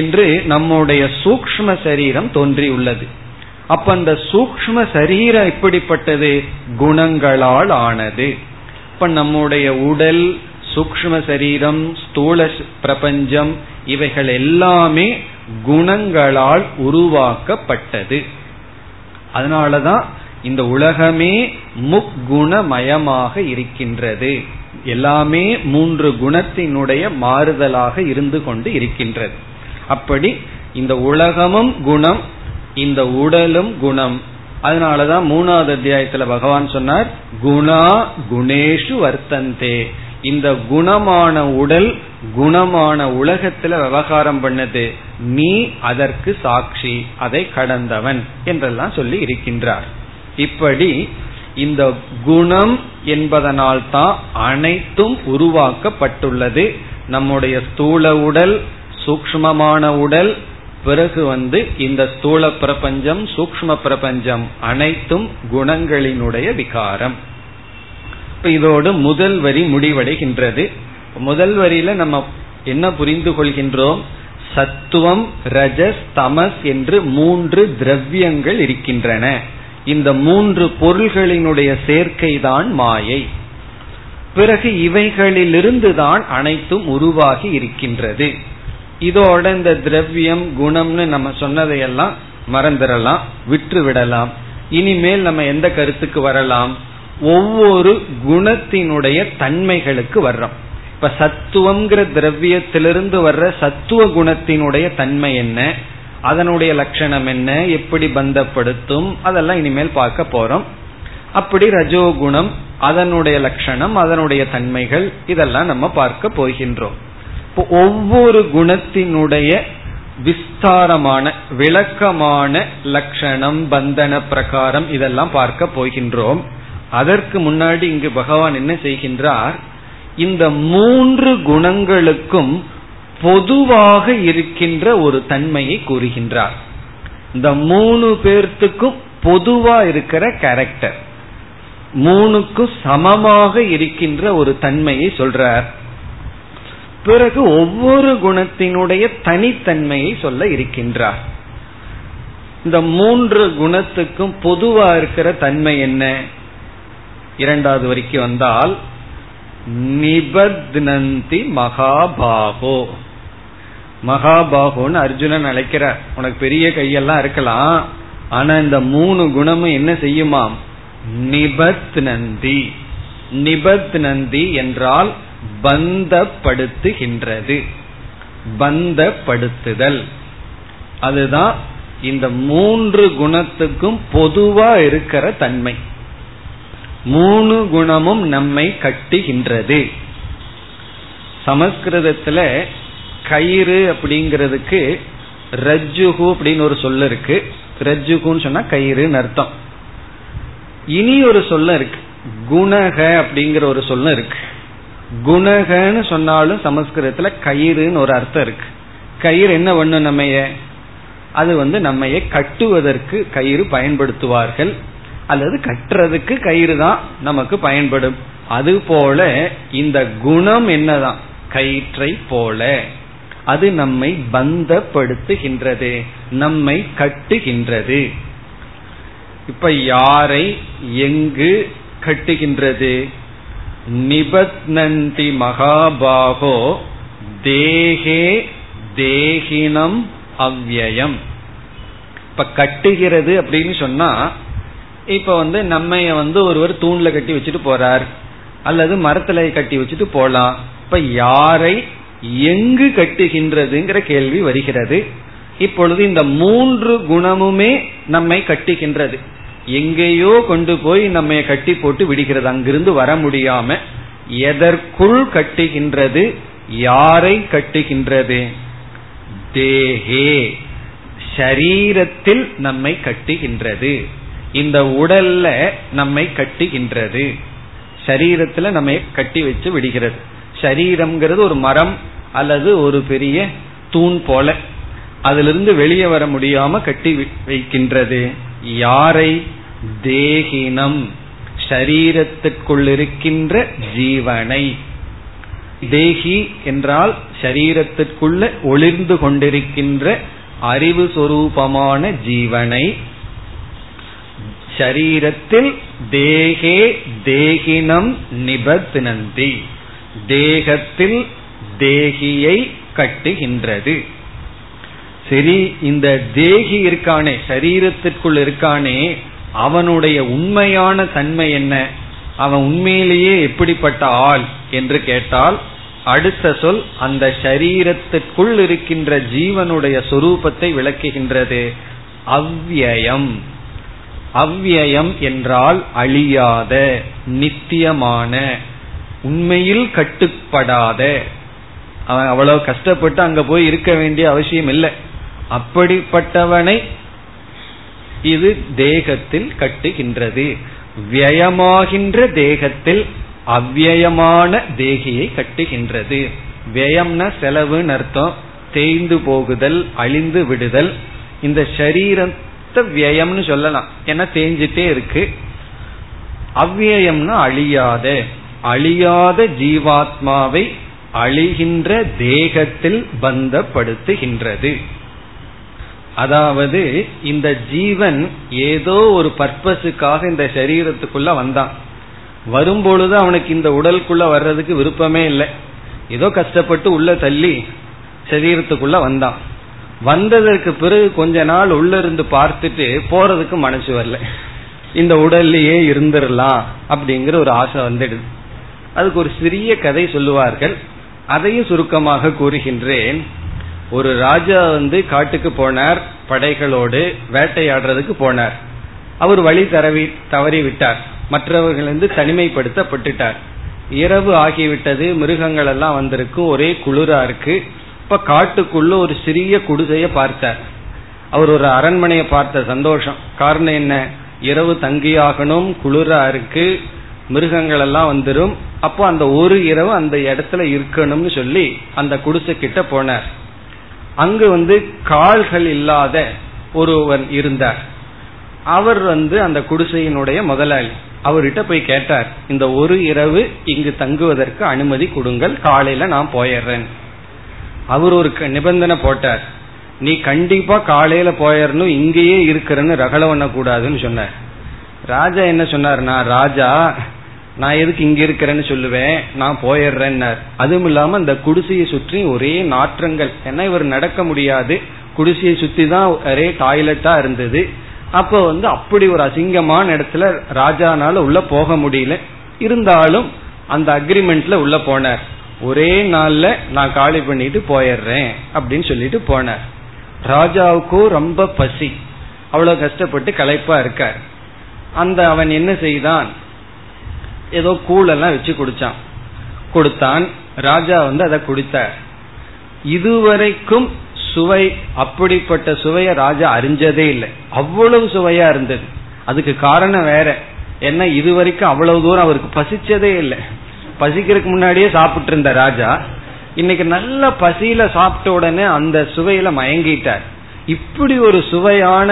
S1: என்று நம்முடைய சூக்ம சரீரம் தோன்றியுள்ளது அப்ப அந்த சூக்ம சரீரம் எப்படிப்பட்டது குணங்களால் ஆனது அப்ப நம்முடைய உடல் சூக்ம சரீரம் ஸ்தூல பிரபஞ்சம் இவைகள் எல்லாமே குணங்களால் உருவாக்கப்பட்டது அதனாலதான் இந்த உலகமே முக்குணமயமாக இருக்கின்றது எல்லாமே மூன்று குணத்தினுடைய மாறுதலாக இருந்து கொண்டு இருக்கின்றது அப்படி இந்த உலகமும் குணம் இந்த உடலும் குணம் அதனாலதான் மூணாவது அத்தியாயத்துல பகவான் சொன்னார் குணா குணேஷு வர்த்தந்தே இந்த குணமான உடல் குணமான உலகத்துல விவகாரம் பண்ணது நீ அதற்கு சாட்சி அதை கடந்தவன் என்றெல்லாம் சொல்லி இருக்கின்றார் இப்படி இந்த குணம் என்பதனால் தான் அனைத்தும் உருவாக்கப்பட்டுள்ளது நம்முடைய ஸ்தூல உடல் சூக்மமான உடல் பிறகு வந்து இந்த ஸ்தூல பிரபஞ்சம் சூக்ம பிரபஞ்சம் அனைத்தும் குணங்களினுடைய விகாரம் இதோடு முதல் வரி முடிவடைகின்றது முதல் வரியில நம்ம என்ன புரிந்து கொள்கின்றோம் சத்துவம் ரஜஸ் தமஸ் என்று மூன்று திரவியங்கள் இருக்கின்றன இந்த மூன்று பொருள்களினுடைய சேர்க்கை தான் மாயை பிறகு இவைகளிலிருந்து தான் அனைத்தும் உருவாகி இருக்கின்றது இதோட இந்த திரவியம் குணம்னு நம்ம சொன்னதையெல்லாம் மறந்துடலாம் விற்று விடலாம் இனிமேல் நம்ம எந்த கருத்துக்கு வரலாம் ஒவ்வொரு குணத்தினுடைய தன்மைகளுக்கு வர்றோம் இப்ப சத்துவம்ங்கிற திரவியத்திலிருந்து வர்ற சத்துவ குணத்தினுடைய தன்மை என்ன அதனுடைய லட்சணம் என்ன எப்படி பந்தப்படுத்தும் அதெல்லாம் இனிமேல் பார்க்க போறோம் அப்படி ரஜோகுணம் அதனுடைய லட்சணம் அதனுடைய தன்மைகள் இதெல்லாம் நம்ம பார்க்க போகின்றோம் ஒவ்வொரு குணத்தினுடைய விஸ்தாரமான விளக்கமான லட்சணம் பந்தன பிரகாரம் இதெல்லாம் பார்க்க போகின்றோம் அதற்கு முன்னாடி இங்கு பகவான் என்ன செய்கின்றார் இந்த மூன்று குணங்களுக்கும் பொதுவாக இருக்கின்ற ஒரு தன்மையை கூறுகின்றார் இந்த மூணு பேர்த்துக்கும் பொதுவா இருக்கிற கேரக்டர் மூணுக்கும் சமமாக இருக்கின்ற ஒரு தன்மையை சொல்றார் பிறகு ஒவ்வொரு குணத்தினுடைய தனித்தன்மையை சொல்ல இருக்கின்றார் இந்த மூன்று குணத்துக்கும் பொதுவா இருக்கிற தன்மை என்ன இரண்டாவது வரைக்கும் வந்தால் நிபத்னந்தி மகாபாகோ மகாபாகோன்னு அர்ஜுனன் அழைக்கிறார் உனக்கு பெரிய கையெல்லாம் இருக்கலாம் ஆனா இந்த மூணு குணமும் என்ன செய்யுமாம் நிபத் நந்தி நிபத் நந்தி என்றால் பந்தப்படுத்துகின்றது பந்தப்படுத்துதல் அதுதான் இந்த மூன்று குணத்துக்கும் பொதுவா இருக்கிற தன்மை மூணு குணமும் நம்மை கட்டுகின்றது சமஸ்கிருதத்துல கயிறு அப்படிங்கிறதுக்கு ரஜ்ஜுகு அப்படின்னு ஒரு சொல்ல இருக்கு ரஜ்ஜுகுன்னு சொன்னா கயிறுன்னு அர்த்தம் இனி ஒரு சொல்ல இருக்கு குணக அப்படிங்கிற ஒரு சொல்ல இருக்கு குணகன்னு சொன்னாலும் சமஸ்கிருதத்துல கயிறுன்னு ஒரு அர்த்தம் இருக்கு கயிறு என்ன பண்ணும் நம்ம அது வந்து நம்ம கட்டுவதற்கு கயிறு பயன்படுத்துவார்கள் அல்லது கட்டுறதுக்கு கயிறு தான் நமக்கு பயன்படும் அது போல இந்த குணம் என்னதான் கயிற்றை போல அது நம்மை பந்தப்படுத்துகின்றது நம்மை கட்டுகின்றது இப்ப யாரை எங்கு கட்டுகின்றது நிபத்னந்தி மகாபாகோ தேகே தேகினம் அவ்யயம் இப்ப கட்டுகிறது அப்படின்னு சொன்னா இப்ப வந்து நம்ம வந்து ஒருவர் தூண்ல கட்டி வச்சுட்டு போறார் அல்லது மரத்துல கட்டி வச்சுட்டு போலாம் இப்ப யாரை எங்கு கட்டுகின்றதுங்கிற கேள்வி வருகிறது இப்பொழுது இந்த மூன்று குணமுமே நம்மை கட்டுகின்றது எங்கேயோ கொண்டு போய் நம்ம கட்டி போட்டு விடுகிறது அங்கிருந்து வர முடியாம எதற்குள் கட்டுகின்றது யாரை கட்டுகின்றது தேஹே ஷரீரத்தில் நம்மை கட்டுகின்றது இந்த உடல்ல நம்மை கட்டுகின்றது சரீரத்துல நம்ம கட்டி வச்சு விடுகிறது சரீரம்ங்கிறது ஒரு மரம் அல்லது ஒரு பெரிய தூண் போல அதிலிருந்து வெளியே வர முடியாம கட்டி வைக்கின்றது யாரை தேகினம் ஷரீரத்துக்குள் இருக்கின்ற ஜீவனை தேகி என்றால் ஷரீரத்திற்குள்ள ஒளிர்ந்து கொண்டிருக்கின்ற அறிவு சொரூபமான ஜீவனை ஷரீரத்தில் தேகே தேகினம் நிபத்னந்தி தேகத்தில் தேகியை கட்டுகின்றது சரி இந்த தேகி இருக்கானே சரீரத்திற்குள் இருக்கானே அவனுடைய உண்மையான தன்மை என்ன அவன் உண்மையிலேயே எப்படிப்பட்ட ஆள் என்று கேட்டால் அடுத்த சொல் அந்த சரீரத்திற்குள் இருக்கின்ற ஜீவனுடைய சொரூபத்தை விளக்குகின்றது அவ்வியம் அவ்வியம் என்றால் அழியாத நித்தியமான உண்மையில் கட்டுப்படாத அவன் அவ்வளவு கஷ்டப்பட்டு அங்க போய் இருக்க வேண்டிய அவசியம் இல்லை அப்படிப்பட்டவனை இது தேகத்தில் கட்டுகின்றது வியமாகின்ற தேகத்தில் அவ்வியமான தேகியை கட்டுகின்றது வியம்னா செலவுன்னு அர்த்தம் தேய்ந்து போகுதல் அழிந்து விடுதல் இந்த சரீரத்தை வியம்னு சொல்லலாம் ஏன்னா தேஞ்சிட்டே இருக்கு அவ்வியம்னா அழியாத அழியாத ஜீவாத்மாவை அழிகின்ற தேகத்தில் பந்தப்படுத்துகின்றது அதாவது இந்த ஜீவன் ஏதோ ஒரு பர்பஸுக்காக இந்த சரீரத்துக்குள்ள வந்தான் வரும்பொழுது அவனுக்கு இந்த உடலுக்குள்ள வர்றதுக்கு விருப்பமே இல்லை ஏதோ கஷ்டப்பட்டு உள்ள தள்ளி சரீரத்துக்குள்ள வந்தான் வந்ததற்கு பிறகு கொஞ்ச நாள் உள்ள இருந்து பார்த்துட்டு போறதுக்கு மனசு வரல இந்த உடல்லையே இருந்துடலாம் அப்படிங்கிற ஒரு ஆசை வந்துடுது அதுக்கு ஒரு சிறிய கதை சொல்லுவார்கள் அதையும் சுருக்கமாக கூறுகின்றேன் ஒரு ராஜா வந்து காட்டுக்கு போனார் படைகளோடு வேட்டையாடுறதுக்கு போனார் அவர் வழி தரவி தவறி விட்டார் மற்றவர்கள் வந்து தனிமைப்படுத்தப்பட்டுட்டார் இரவு ஆகிவிட்டது மிருகங்கள் எல்லாம் வந்திருக்கு ஒரே குளிரா இருக்கு இப்ப காட்டுக்குள்ள ஒரு சிறிய குடிசைய பார்த்தார் அவர் ஒரு அரண்மனையை பார்த்த சந்தோஷம் காரணம் என்ன இரவு தங்கியாகணும் குளிரா இருக்கு மிருகங்கள் எல்லாம் வந்துடும் அப்போ அந்த ஒரு இரவு அந்த இடத்துல இருக்கணும்னு சொல்லி அந்த குடிசை கிட்ட போனார் அங்கு வந்து கால்கள் இல்லாத ஒருவர் இருந்தார் அவர் வந்து அந்த குடிசையினுடைய முதலாளி அவர்கிட்ட போய் கேட்டார் இந்த ஒரு இரவு இங்கு தங்குவதற்கு அனுமதி கொடுங்கள் காலையில நான் போயிடுறேன் அவர் ஒரு நிபந்தனை போட்டார் நீ கண்டிப்பா காலையில போயிடணும் இங்கேயே இருக்கிறன்னு ரகலவண்ண கூடாதுன்னு சொன்னார் ராஜா என்ன சொன்னார்னா ராஜா நான் எதுக்கு இங்க இருக்கிறேன்னு சொல்லுவேன் நான் போயிடுறேன் அதுவும் இல்லாம இந்த குடிசையை சுற்றி ஒரே நாற்றங்கள் ஏன்னா இவர் நடக்க முடியாது குடிசையை சுத்தி தான் ஒரே டாய்லெட்டா இருந்தது அப்போ வந்து அப்படி ஒரு அசிங்கமான இடத்துல ராஜானால உள்ள போக முடியல இருந்தாலும் அந்த அக்ரிமெண்ட்ல உள்ள போனார் ஒரே நாள்ல நான் காலி பண்ணிட்டு போயிடுறேன் அப்படின்னு சொல்லிட்டு போனார் ராஜாவுக்கும் ரொம்ப பசி அவ்வளவு கஷ்டப்பட்டு களைப்பா இருக்கார் அந்த அவன் என்ன செய்தான் ஏதோ கூழெல்லாம் வச்சு குடிச்சான் கொடுத்தான் ராஜா வந்து அதை குடித்தார் இதுவரைக்கும் சுவை அப்படிப்பட்ட சுவையை ராஜா அறிஞ்சதே இல்லை அவ்வளவு சுவையா இருந்தது அதுக்கு காரணம் வேற என்ன இதுவரைக்கும் அவ்வளவு தூரம் அவருக்கு பசிச்சதே இல்லை பசிக்கிறதுக்கு முன்னாடியே சாப்பிட்டு இருந்த ராஜா இன்னைக்கு நல்ல பசியில சாப்பிட்ட உடனே அந்த சுவையில மயங்கிட்டார் இப்படி ஒரு சுவையான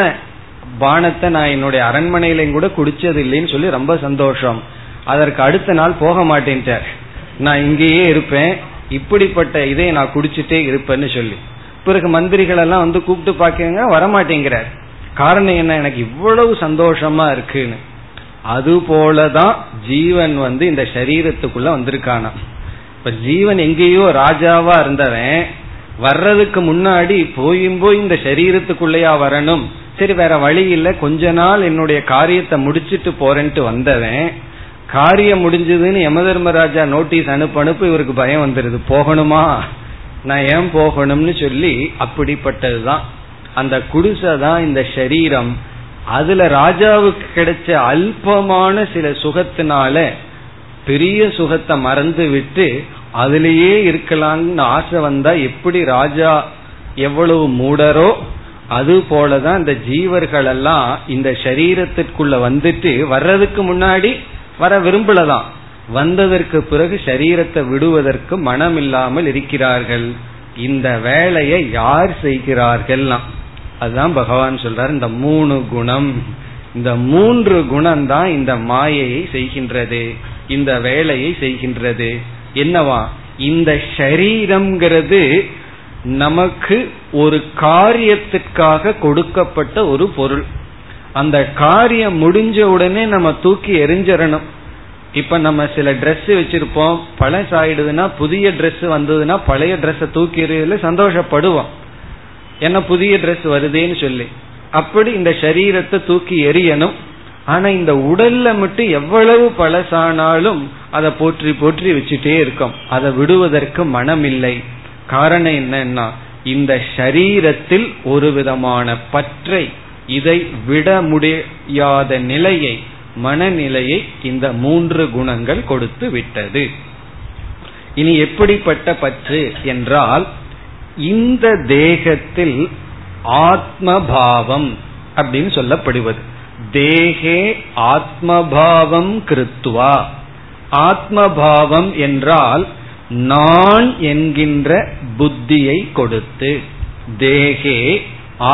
S1: பானத்தை நான் என்னுடைய அரண்மனையிலையும் கூட குடிச்சது இல்லைன்னு சொல்லி ரொம்ப சந்தோஷம் அதற்கு அடுத்த நாள் போக மாட்டேன்ட்டார் நான் இங்கேயே இருப்பேன் இப்படிப்பட்ட இதை நான் குடிச்சிட்டே இருப்பேன்னு சொல்லி பிறகு மந்திரிகள் எல்லாம் வந்து கூப்பிட்டு பாக்கங்க வரமாட்டேங்கிறார் காரணம் என்ன எனக்கு இவ்வளவு சந்தோஷமா இருக்குன்னு அது போலதான் ஜீவன் வந்து இந்த சரீரத்துக்குள்ள வந்திருக்கானா இப்ப ஜீவன் எங்கேயோ ராஜாவா இருந்தவன் வர்றதுக்கு முன்னாடி போயும் போய் இந்த சரீரத்துக்குள்ளேயா வரணும் சரி வேற வழி இல்ல கொஞ்ச நாள் என்னுடைய காரியத்தை முடிச்சிட்டு போறேன்ட்டு வந்தவன் காரியம் முடிஞ்சதுன்னு யமதர்மராஜா நோட்டீஸ் அனுப்ப அனுப்பு இவருக்கு பயம் வந்துடுது போகணுமா நான் ஏன் போகணும்னு சொல்லி அப்படிப்பட்டதுதான் அந்த குடிசை தான் இந்த சரீரம் அதுல ராஜாவுக்கு கிடைச்ச அல்பமான சில சுகத்தினால பெரிய சுகத்தை மறந்து விட்டு அதுலேயே இருக்கலாம்னு ஆசை வந்தா எப்படி ராஜா எவ்வளவு மூடரோ அது போலதான் இந்த ஜீவர்கள் எல்லாம் இந்த சரீரத்திற்குள்ள வந்துட்டு வர்றதுக்கு முன்னாடி வர விரும்பலதான் வந்ததற்கு பிறகு சரீரத்தை விடுவதற்கு மனம் இல்லாமல் இருக்கிறார்கள் இந்த வேலையை யார் செய்கிறார்கள் அதுதான் பகவான் சொல்றார் இந்த மூணு குணம் இந்த மூன்று தான் இந்த மாயையை செய்கின்றது இந்த வேலையை செய்கின்றது என்னவா இந்த ஷரீரம்ங்கிறது நமக்கு ஒரு காரியத்திற்காக கொடுக்கப்பட்ட ஒரு பொருள் அந்த காரியம் முடிஞ்ச உடனே நம்ம தூக்கி எரிஞ்சிடணும் இப்ப நம்ம சில ட்ரெஸ் வச்சிருப்போம் பழசாயிடுதுன்னா ஆயிடுதுன்னா புதிய ட்ரெஸ் வந்ததுன்னா பழைய ட்ரெஸ்ஸை தூக்கி எறியல சந்தோஷப்படுவோம் ஏன்னா புதிய ட்ரெஸ் வருதேன்னு சொல்லி அப்படி இந்த சரீரத்தை தூக்கி எரியணும் ஆனா இந்த உடல்ல மட்டும் எவ்வளவு பழசானாலும் அதை போற்றி போற்றி வச்சுட்டே இருக்கும் அதை விடுவதற்கு மனம் இல்லை காரணம் என்னன்னா இந்த சரீரத்தில் ஒரு விதமான பற்றை இதை விட முடியாத நிலையை மனநிலையை இந்த மூன்று குணங்கள் கொடுத்து விட்டது இனி எப்படிப்பட்ட பற்று என்றால் இந்த தேகத்தில் ஆத்மபாவம் அப்படின்னு சொல்லப்படுவது தேகே ஆத்மபாவம் கிருத்வா ஆத்மபாவம் என்றால் நான் என்கின்ற புத்தியை கொடுத்து தேகே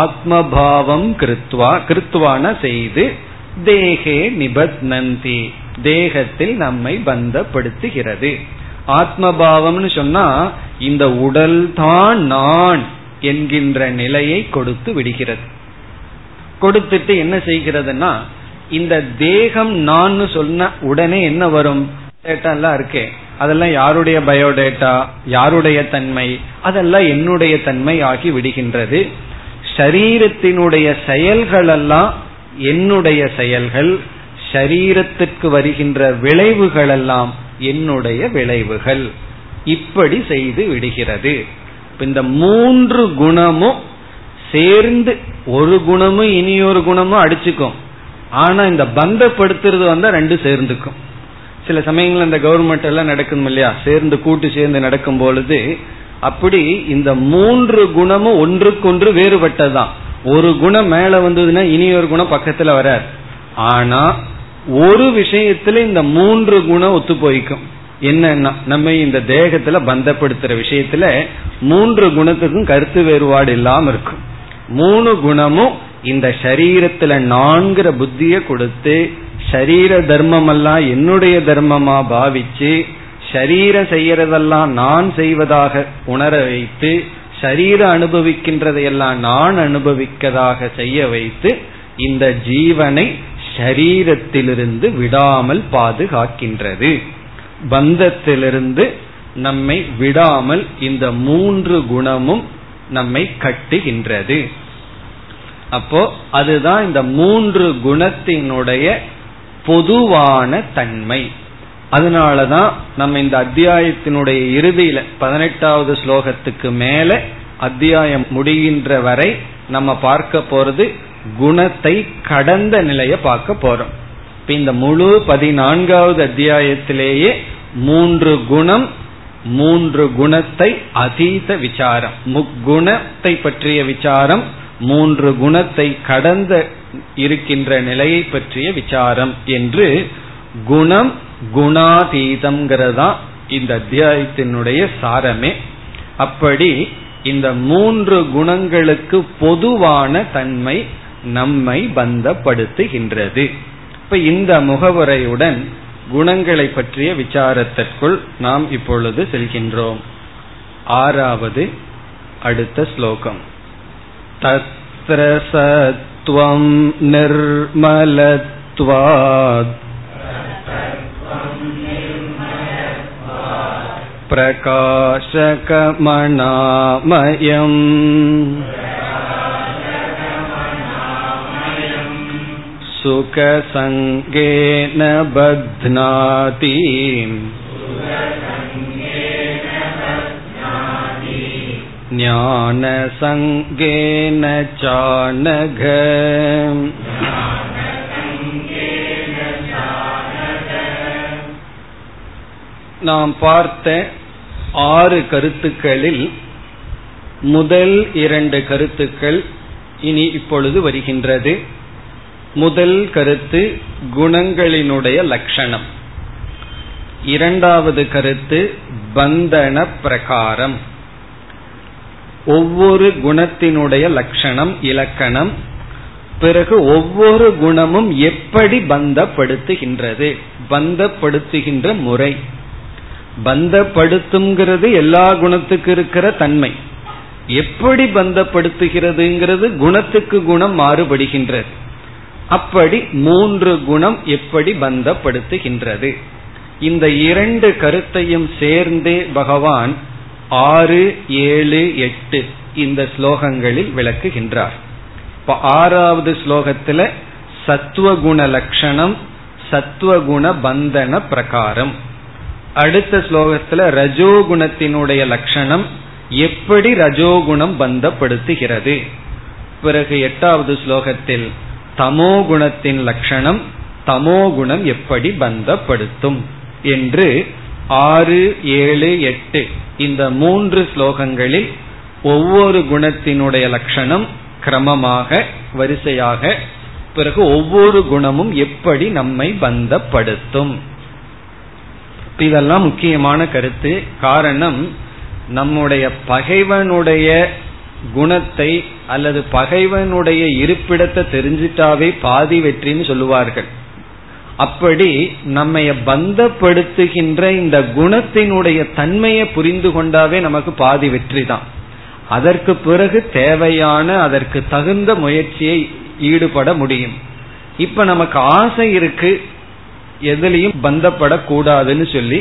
S1: ஆத்மபாவம் கிருத்வா கிருத்வான செய்து தேகே நிபத்னந்தி தேகத்தில் நம்மை பந்தப்படுத்துகிறது ஆத்மபாவம்னு சொன்னா இந்த உடல் தான் நான் என்கின்ற நிலையை கொடுத்து விடுகிறது கொடுத்துட்டு என்ன செய்கிறதுனா இந்த தேகம் நான் சொன்ன உடனே என்ன வரும் டேட்டாலாம் இருக்கே அதெல்லாம் யாருடைய பயோடேட்டா யாருடைய தன்மை அதெல்லாம் என்னுடைய தன்மை ஆகி விடுகின்றது ஷரீரத்தினுடைய செயல்கள் எல்லாம் என்னுடைய செயல்கள் ஷரீரத்திற்கு வருகின்ற விளைவுகள் எல்லாம் என்னுடைய விளைவுகள் இப்படி செய்து விடுகிறது இந்த மூன்று குணமும் சேர்ந்து ஒரு குணமும் இனியொரு குணமும் அடிச்சுக்கும் ஆனா இந்த பந்தப்படுத்துறது வந்தா ரெண்டு சேர்ந்துக்கும் சில சமயங்கள் இந்த கவர்மெண்ட் எல்லாம் நடக்கணும் இல்லையா சேர்ந்து கூட்டு சேர்ந்து நடக்கும் பொழுது அப்படி இந்த மூன்று குணமும் ஒன்றுக்கொன்று வேறுபட்டதுதான் ஒரு குணம் மேல வந்ததுன்னா இனி ஒரு குணம் பக்கத்துல வராது ஆனா ஒரு விஷயத்துல இந்த மூன்று குணம் ஒத்து போய்க்கும் என்ன நம்ம இந்த தேகத்துல பந்தப்படுத்துற விஷயத்துல மூன்று குணத்துக்கும் கருத்து வேறுபாடு இல்லாம இருக்கும் மூணு குணமும் இந்த சரீரத்துல நான்கிற புத்திய கொடுத்து சரீர தர்மம் எல்லாம் என்னுடைய தர்மமா பாவிச்சு சரீரம் செய்யறதெல்லாம் நான் செய்வதாக உணர வைத்து சரீரம் அனுபவிக்கின்றதையெல்லாம் நான் அனுபவிக்கதாக செய்ய வைத்து இந்த ஜீவனை சரீரத்திலிருந்து விடாமல் பாதுகாக்கின்றது பந்தத்திலிருந்து நம்மை விடாமல் இந்த மூன்று குணமும் நம்மை கட்டுகின்றது அப்போ அதுதான் இந்த மூன்று குணத்தினுடைய பொதுவான தன்மை அதனாலதான் நம்ம இந்த அத்தியாயத்தினுடைய இறுதியில பதினெட்டாவது ஸ்லோகத்துக்கு மேல அத்தியாயம் முடிகின்ற வரை நம்ம பார்க்க போறது குணத்தை கடந்த நிலையை பார்க்க போறோம் இப்ப இந்த முழு பதினான்காவது அத்தியாயத்திலேயே மூன்று குணம் மூன்று குணத்தை அதீத விசாரம் முக்குணத்தை பற்றிய விசாரம் மூன்று குணத்தை கடந்த இருக்கின்ற நிலையை பற்றிய விசாரம் என்று குணம் குணாதீதம் இந்த அத்தியாயத்தினுடைய சாரமே அப்படி இந்த மூன்று குணங்களுக்கு பொதுவான தன்மை நம்மை பந்தப்படுத்துகின்றது இப்ப இந்த முகவுரையுடன் குணங்களை பற்றிய விசாரத்திற்குள் நாம் இப்பொழுது செல்கின்றோம் ஆறாவது அடுத்த ஸ்லோகம் தத்ரசத்துவம் நிர்மலத்வாத் प्रकाशकमनामयम् सुखसङ्गेन बध्नाति ज्ञानसङ्गेन चानघ நாம் பார்த்த ஆறு கருத்துக்களில் முதல் இரண்டு கருத்துக்கள் இனி இப்பொழுது வருகின்றது முதல் கருத்து குணங்களினுடைய லட்சணம் இரண்டாவது கருத்து பந்தன பிரகாரம் ஒவ்வொரு குணத்தினுடைய லட்சணம் இலக்கணம் பிறகு ஒவ்வொரு குணமும் எப்படி பந்தப்படுத்துகின்றது பந்தப்படுத்துகின்ற முறை பந்தப்படுத்துங்கிறது எல்லா குணத்துக்கு இருக்கிற தன்மை எப்படி பந்தப்படுத்துகிறதுங்கிறது குணத்துக்கு குணம் மாறுபடுகின்றது அப்படி மூன்று குணம் எப்படி பந்தப்படுத்துகின்றது இந்த இரண்டு கருத்தையும் சேர்ந்தே பகவான் ஆறு ஏழு எட்டு இந்த ஸ்லோகங்களில் விளக்குகின்றார் இப்ப ஆறாவது ஸ்லோகத்துல சத்துவகுண லட்சணம் சத்துவகுண பந்தன பிரகாரம் அடுத்த ஸ்லோகத்துல ரஜோகுணத்தினுடைய லட்சணம் எப்படி ரஜோகுணம் பந்தப்படுத்துகிறது பிறகு எட்டாவது ஸ்லோகத்தில் தமோகுணத்தின் லட்சணம் தமோகுணம் எப்படி பந்தப்படுத்தும் என்று ஆறு ஏழு எட்டு இந்த மூன்று ஸ்லோகங்களில் ஒவ்வொரு குணத்தினுடைய லட்சணம் கிரமமாக வரிசையாக பிறகு ஒவ்வொரு குணமும் எப்படி நம்மை பந்தப்படுத்தும் இதெல்லாம் முக்கியமான கருத்து காரணம் நம்முடைய பகைவனுடைய குணத்தை அல்லது பகைவனுடைய இருப்பிடத்தை தெரிஞ்சிட்டாவே பாதி வெற்றின்னு சொல்லுவார்கள் அப்படி நம்ம பந்தப்படுத்துகின்ற இந்த குணத்தினுடைய தன்மையை புரிந்து கொண்டாவே நமக்கு பாதி வெற்றி தான் அதற்கு பிறகு தேவையான அதற்கு தகுந்த முயற்சியை ஈடுபட முடியும் இப்ப நமக்கு ஆசை இருக்கு எதுலையும் பந்தப்படக்கூடாதுன்னு சொல்லி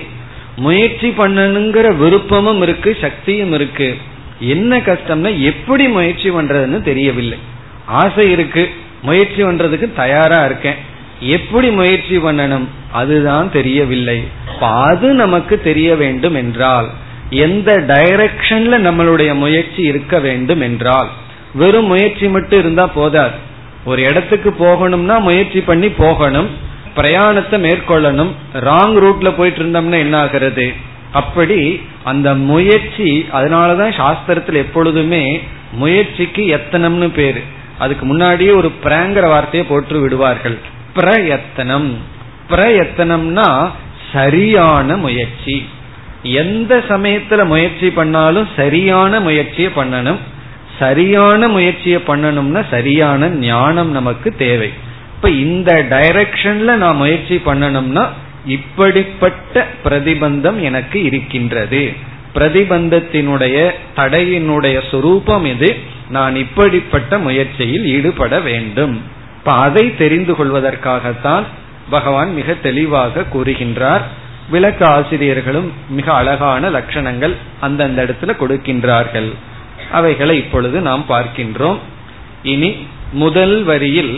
S1: முயற்சி பண்ணணுங்கிற விருப்பமும் இருக்கு சக்தியும் இருக்கு என்ன கஷ்டம்னா எப்படி முயற்சி பண்றதுன்னு தெரியவில்லை ஆசை இருக்கு முயற்சி பண்றதுக்கு தயாரா இருக்கேன் எப்படி முயற்சி பண்ணணும் அதுதான் தெரியவில்லை அது நமக்கு தெரிய வேண்டும் என்றால் எந்த டைரக்ஷன்ல நம்மளுடைய முயற்சி இருக்க வேண்டும் என்றால் வெறும் முயற்சி மட்டும் இருந்தா போதாது ஒரு இடத்துக்கு போகணும்னா முயற்சி பண்ணி போகணும் பிரயாணத்தை மேற்கொள்ளணும் ராங் ரூட்ல போயிட்டு இருந்தோம்னா என்ன ஆகிறது அப்படி அந்த முயற்சி அதனாலதான் சாஸ்திரத்தில் எப்பொழுதுமே முயற்சிக்கு எத்தனம்னு பேரு அதுக்கு முன்னாடியே ஒரு பிரங்கிற வார்த்தையை போற்று விடுவார்கள் பிரயத்தனம் பிரயத்தனம்னா சரியான முயற்சி எந்த சமயத்துல முயற்சி பண்ணாலும் சரியான முயற்சியை பண்ணணும் சரியான முயற்சியை பண்ணணும்னா சரியான ஞானம் நமக்கு தேவை அப்ப இந்த டைரக்ஷன்ல நான் முயற்சி பண்ணணும்னா இப்படிப்பட்ட பிரதிபந்தம் எனக்கு இருக்கின்றது பிரதிபந்தத்தினுடைய தடையினுடைய சொரூபம் இது நான் இப்படிப்பட்ட முயற்சியில் ஈடுபட வேண்டும் இப்ப அதை தெரிந்து கொள்வதற்காகத்தான் பகவான் மிக தெளிவாக கூறுகின்றார் விளக்க ஆசிரியர்களும் மிக அழகான லட்சணங்கள் அந்தந்த இடத்துல கொடுக்கின்றார்கள் அவைகளை இப்பொழுது நாம் பார்க்கின்றோம் இனி முதல் வரியில்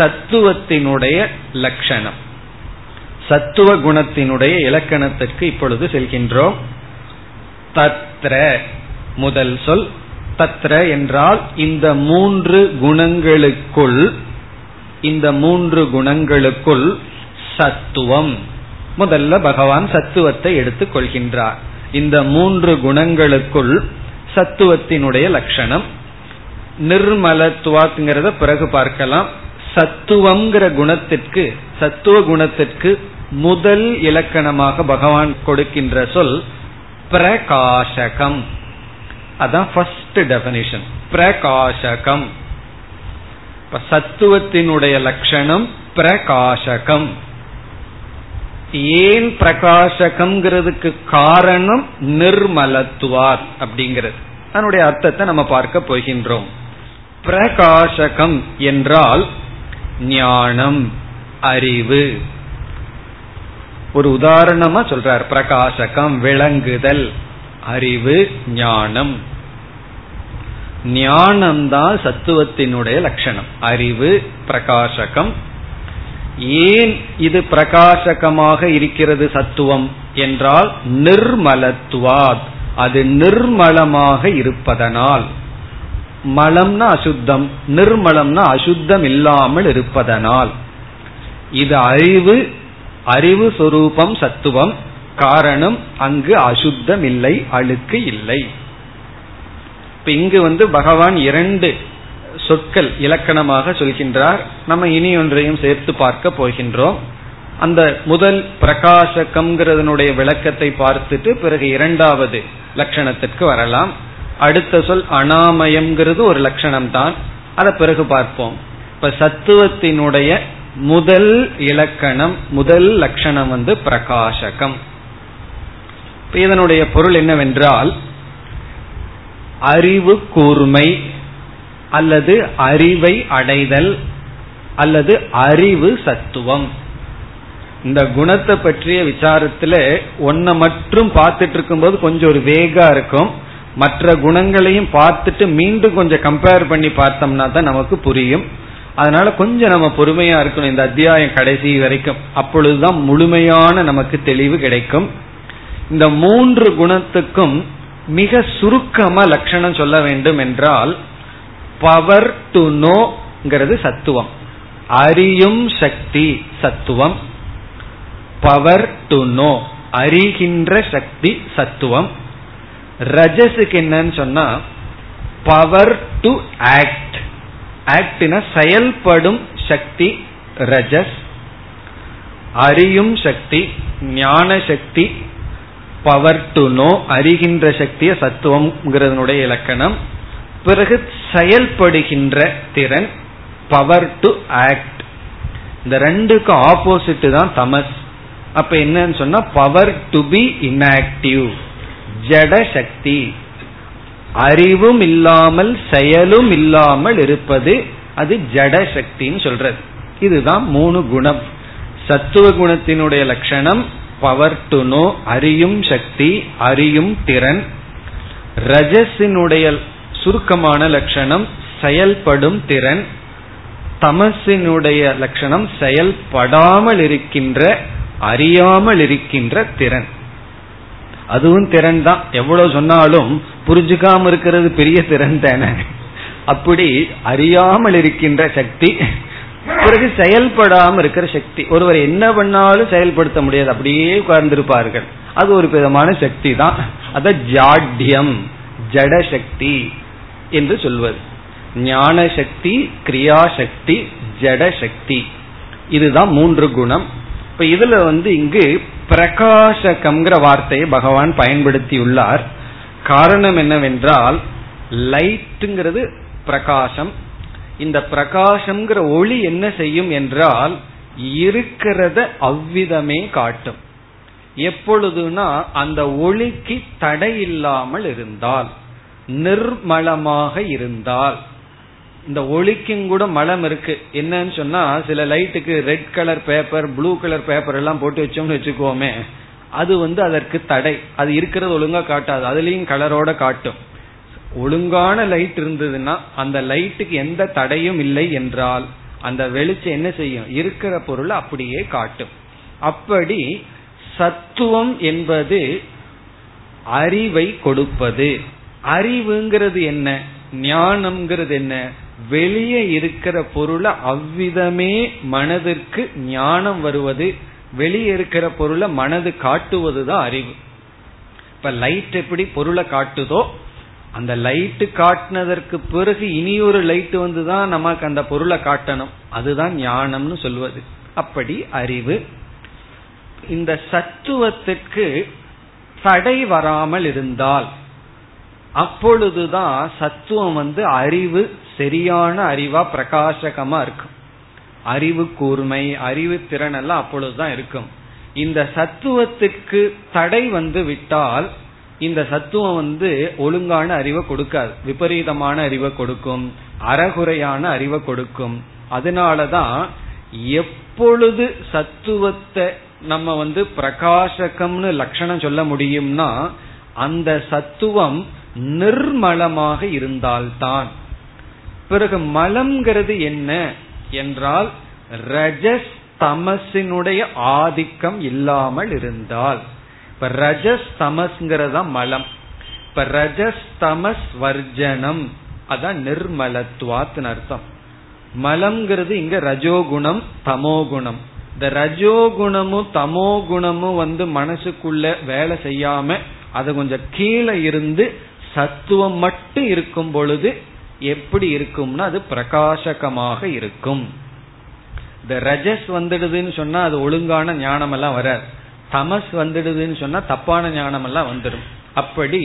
S1: சத்துவத்தினுடைய லட்சணம் சத்துவ குணத்தினுடைய இலக்கணத்திற்கு இப்பொழுது செல்கின்றோம் தத்ர முதல் சொல் தத்ர என்றால் இந்த மூன்று குணங்களுக்குள் இந்த மூன்று குணங்களுக்குள் சத்துவம் முதல்ல பகவான் சத்துவத்தை எடுத்துக் கொள்கின்றார் இந்த மூன்று குணங்களுக்குள் சத்துவத்தினுடைய லட்சணம் நிர்மலத்துவாத்ங்கிறத பிறகு பார்க்கலாம் சத்துவங்கிற குணத்திற்கு சத்துவ குணத்திற்கு முதல் இலக்கணமாக பகவான் கொடுக்கின்ற சொல் பிரகாசகம் அதான் ஃபர்ஸ்ட் டெபனிஷன் பிரகாசகம் சத்துவத்தினுடைய லட்சணம் பிரகாசகம் ஏன் பிரகாசகம்ங்கிறதுக்கு காரணம் நிர்மலத்துவார் அப்படிங்கிறது அதனுடைய அர்த்தத்தை நம்ம பார்க்க போகின்றோம் பிரகாசகம் என்றால் ஞானம் அறிவு ஒரு உதாரணமா சொல்றார் பிரகாசகம் விளங்குதல் அறிவு ஞானம் ஞானம்தான் சத்துவத்தினுடைய லட்சணம் அறிவு பிரகாசகம் ஏன் இது பிரகாசகமாக இருக்கிறது சத்துவம் என்றால் நிர்மலத்துவாத் அது நிர்மலமாக இருப்பதனால் மலம்னா அசுத்தம் நிர்மலம்னா அசுத்தம் இல்லாமல் இருப்பதனால் இது அறிவு அறிவு சொரூபம் சத்துவம் காரணம் அங்கு அசுத்தம் இல்லை அழுக்கு இல்லை இங்கு வந்து பகவான் இரண்டு சொற்கள் இலக்கணமாக சொல்கின்றார் நம்ம இனி ஒன்றையும் சேர்த்து பார்க்க போகின்றோம் அந்த முதல் பிரகாசகம் விளக்கத்தை பார்த்துட்டு பிறகு இரண்டாவது லட்சணத்திற்கு வரலாம் அடுத்த சொல் அனாமயம்ங்கிறது ஒரு லட்சணம் தான் அதை பிறகு பார்ப்போம் இப்ப சத்துவத்தினுடைய முதல் இலக்கணம் முதல் லட்சணம் வந்து பிரகாசகம் இதனுடைய பொருள் என்னவென்றால் அறிவு கூர்மை அல்லது அறிவை அடைதல் அல்லது அறிவு சத்துவம் இந்த குணத்தை பற்றிய விசாரத்துல ஒன்ன மட்டும் பார்த்துட்டு இருக்கும்போது கொஞ்சம் ஒரு வேகா இருக்கும் மற்ற குணங்களையும் பார்த்துட்டு மீண்டும் கொஞ்சம் கம்பேர் பண்ணி பார்த்தோம்னா தான் நமக்கு புரியும் அதனால கொஞ்சம் நம்ம பொறுமையா இருக்கணும் இந்த அத்தியாயம் கடைசி வரைக்கும் அப்பொழுதுதான் முழுமையான நமக்கு தெளிவு கிடைக்கும் இந்த மூன்று குணத்துக்கும் மிக சுருக்கமா லட்சணம் சொல்ல வேண்டும் என்றால் பவர் டு நோங்கிறது சத்துவம் அறியும் சக்தி சத்துவம் பவர் டு நோ அறிகின்ற சக்தி சத்துவம் ரஜஸுக்கு என்னன்னு சொன்னா பவர் டு ஆக்ட் ஆக்ட்னா செயல்படும் சக்தி ரஜஸ் அறியும் சக்தி ஞான சக்தி பவர் டு நோ அறிகின்ற சக்திய சத்துவம் இலக்கணம் பிறகு செயல்படுகின்ற திறன் பவர் டு ஆக்ட் இந்த ரெண்டுக்கு ஆப்போசிட் தான் தமஸ் அப்ப என்னன்னு சொன்னா பவர் டு பி இன்ஆக்டிவ் ஜட சக்தி அறிவும் இல்லாமல் செயலும் இல்லாமல் இருப்பது அது ஜட சக்தின்னு சொல்றது இதுதான் மூணு குணம் சத்துவ குணத்தினுடைய லட்சணம் பவர் டு நோ அறியும் சக்தி அறியும் திறன் ரஜஸினுடைய சுருக்கமான லட்சணம் செயல்படும் திறன் தமசினுடைய லட்சணம் செயல்படாமல் இருக்கின்ற அறியாமல் இருக்கின்ற திறன் அதுவும் திறன் தான் எவ்வளவு சொன்னாலும் புரிஞ்சுக்காம இருக்கிறது பெரிய திறன் தானே அப்படி அறியாமல் இருக்கின்ற சக்தி பிறகு செயல்படாமல் இருக்கிற சக்தி ஒருவர் என்ன பண்ணாலும் செயல்படுத்த முடியாது அப்படியே உட்கார்ந்திருப்பார்கள் அது ஒரு விதமான சக்தி தான் அத ஜாட்யம் ஜட சக்தி என்று சொல்வது ஞான சக்தி கிரியாசக்தி சக்தி ஜட சக்தி இதுதான் மூன்று குணம் இப்ப இதுல வந்து இங்கு பிரகாசகம்ங்கிற வார்த்தையை பகவான் பயன்படுத்தியுள்ளார் காரணம் என்னவென்றால் லைட்டுங்கிறது பிரகாசம் இந்த பிரகாசம்ங்கிற ஒளி என்ன செய்யும் என்றால் இருக்கிறத அவ்விதமே காட்டும் எப்பொழுதுனா அந்த ஒளிக்கு தடை இல்லாமல் இருந்தால் நிர்மலமாக இருந்தால் இந்த ஒளிக்கும் கூட மலம் இருக்கு என்னன்னு சொன்னா சில லைட்டுக்கு red colour paper blue colour paper எல்லாம் போட்டு வச்சோம்னு வச்சுக்கோமே அது வந்து அதற்கு தடை அது இருக்கிறது ஒழுங்கா காட்டாது அதுலயும் கலரோட காட்டும் ஒழுங்கான லைட் இருந்ததுன்னா அந்த லைட்டுக்கு எந்த தடையும் இல்லை என்றால் அந்த வெளிச்சம் என்ன செய்யும் இருக்கிற பொருளை அப்படியே காட்டும் அப்படி சத்துவம் என்பது அறிவை கொடுப்பது அறிவுங்கிறது என்ன ஞானம்ங்கிறது என்ன வெளியே இருக்கிற பொருளை அவ்விதமே மனதிற்கு ஞானம் வருவது வெளியே இருக்கிற பொருளை மனது காட்டுவதுதான் அறிவு இப்ப லைட் எப்படி பொருளை காட்டுதோ அந்த லைட்டு காட்டினதற்கு பிறகு இனி ஒரு லைட் வந்து தான் நமக்கு அந்த பொருளை காட்டணும் அதுதான் ஞானம்னு சொல்வது அப்படி அறிவு இந்த சத்துவத்துக்கு தடை வராமல் இருந்தால் அப்பொழுதுதான் சத்துவம் வந்து அறிவு சரியான அறிவா பிரகாசகமா இருக்கும் அறிவு கூர்மை அறிவு திறன் எல்லாம் அப்பொழுதுதான் இருக்கும் இந்த சத்துவத்துக்கு தடை வந்து விட்டால் இந்த சத்துவம் வந்து ஒழுங்கான அறிவை கொடுக்காது விபரீதமான அறிவை கொடுக்கும் அறகுறையான அறிவை கொடுக்கும் அதனாலதான் எப்பொழுது சத்துவத்தை நம்ம வந்து பிரகாசகம்னு லட்சணம் சொல்ல முடியும்னா அந்த சத்துவம் நிர்மலமாக இருந்தால்தான் பிறகு மலம்ங்கிறது என்ன என்றால் ரஜஸ் தமசினுடைய ஆதிக்கம் இல்லாமல் இருந்தால் இப்ப ரஜஸ் தமஸ்ங்கிறதா மலம் இப்ப ரஜஸ் தமஸ் வர்ஜனம் அதான் நிர்மலத்வாத் அர்த்தம் மலம்ங்கிறது இங்க ரஜோகுணம் தமோகுணம் இந்த ரஜோகுணமும் தமோகுணமும் வந்து மனசுக்குள்ள வேலை செய்யாம அது கொஞ்சம் கீழே இருந்து சத்துவம் மட்டும் இருக்கும் பொழுது எப்படி இருக்கும்னா அது பிரகாசகமாக இருக்கும் இந்த ரஜஸ் வந்துடுதுன்னு சொன்னா அது ஒழுங்கான ஞானம் எல்லாம் வராது தமஸ் வந்துடுதுன்னு சொன்னா தப்பான ஞானம் எல்லாம் வந்துடும் அப்படி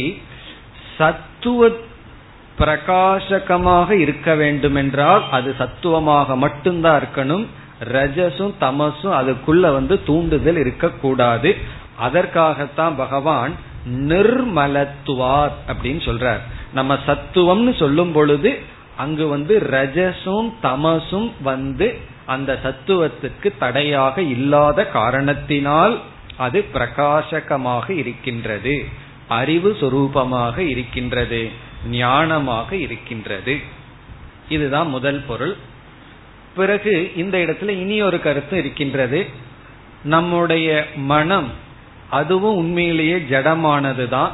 S1: சத்துவ பிரகாசகமாக இருக்க வேண்டும் என்றால் அது சத்துவமாக மட்டும்தான் இருக்கணும் ரஜஸும் தமசும் அதுக்குள்ள வந்து தூண்டுதல் இருக்கக்கூடாது அதற்காகத்தான் பகவான் நிர்மலத்துவார் அப்படின்னு சொல்றார் நம்ம சத்துவம்னு சொல்லும் பொழுது அங்கு வந்து ரஜசும் தமசும் வந்து அந்த சத்துவத்துக்கு தடையாக இல்லாத காரணத்தினால் அது பிரகாசகமாக இருக்கின்றது அறிவு சுரூபமாக இருக்கின்றது ஞானமாக இருக்கின்றது இதுதான் முதல் பொருள் பிறகு இந்த இடத்துல இனி ஒரு கருத்து இருக்கின்றது நம்முடைய மனம் அதுவும் உண்மையிலேயே ஜடமானது தான்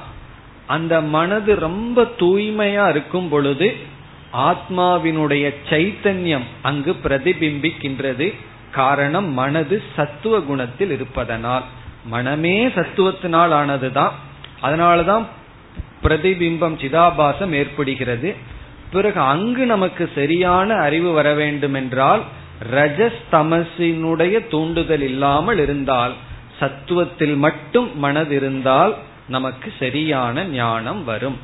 S1: அந்த மனது ரொம்ப தூய்மையா இருக்கும் பொழுது ஆத்மாவினுடைய சைத்தன்யம் அங்கு பிரதிபிம்பிக்கின்றது காரணம் மனது சத்துவ குணத்தில் இருப்பதனால் மனமே சத்துவத்தினால் ஆனதுதான் அதனாலதான் பிரதிபிம்பம் சிதாபாசம் ஏற்படுகிறது பிறகு அங்கு நமக்கு சரியான அறிவு வர வேண்டும் என்றால் ரஜஸ்தமசினுடைய தூண்டுதல் இல்லாமல் இருந்தால் சத்துவத்தில் மட்டும் மனது இருந்தால் நமக்கு சரியான ஞானம் வரும்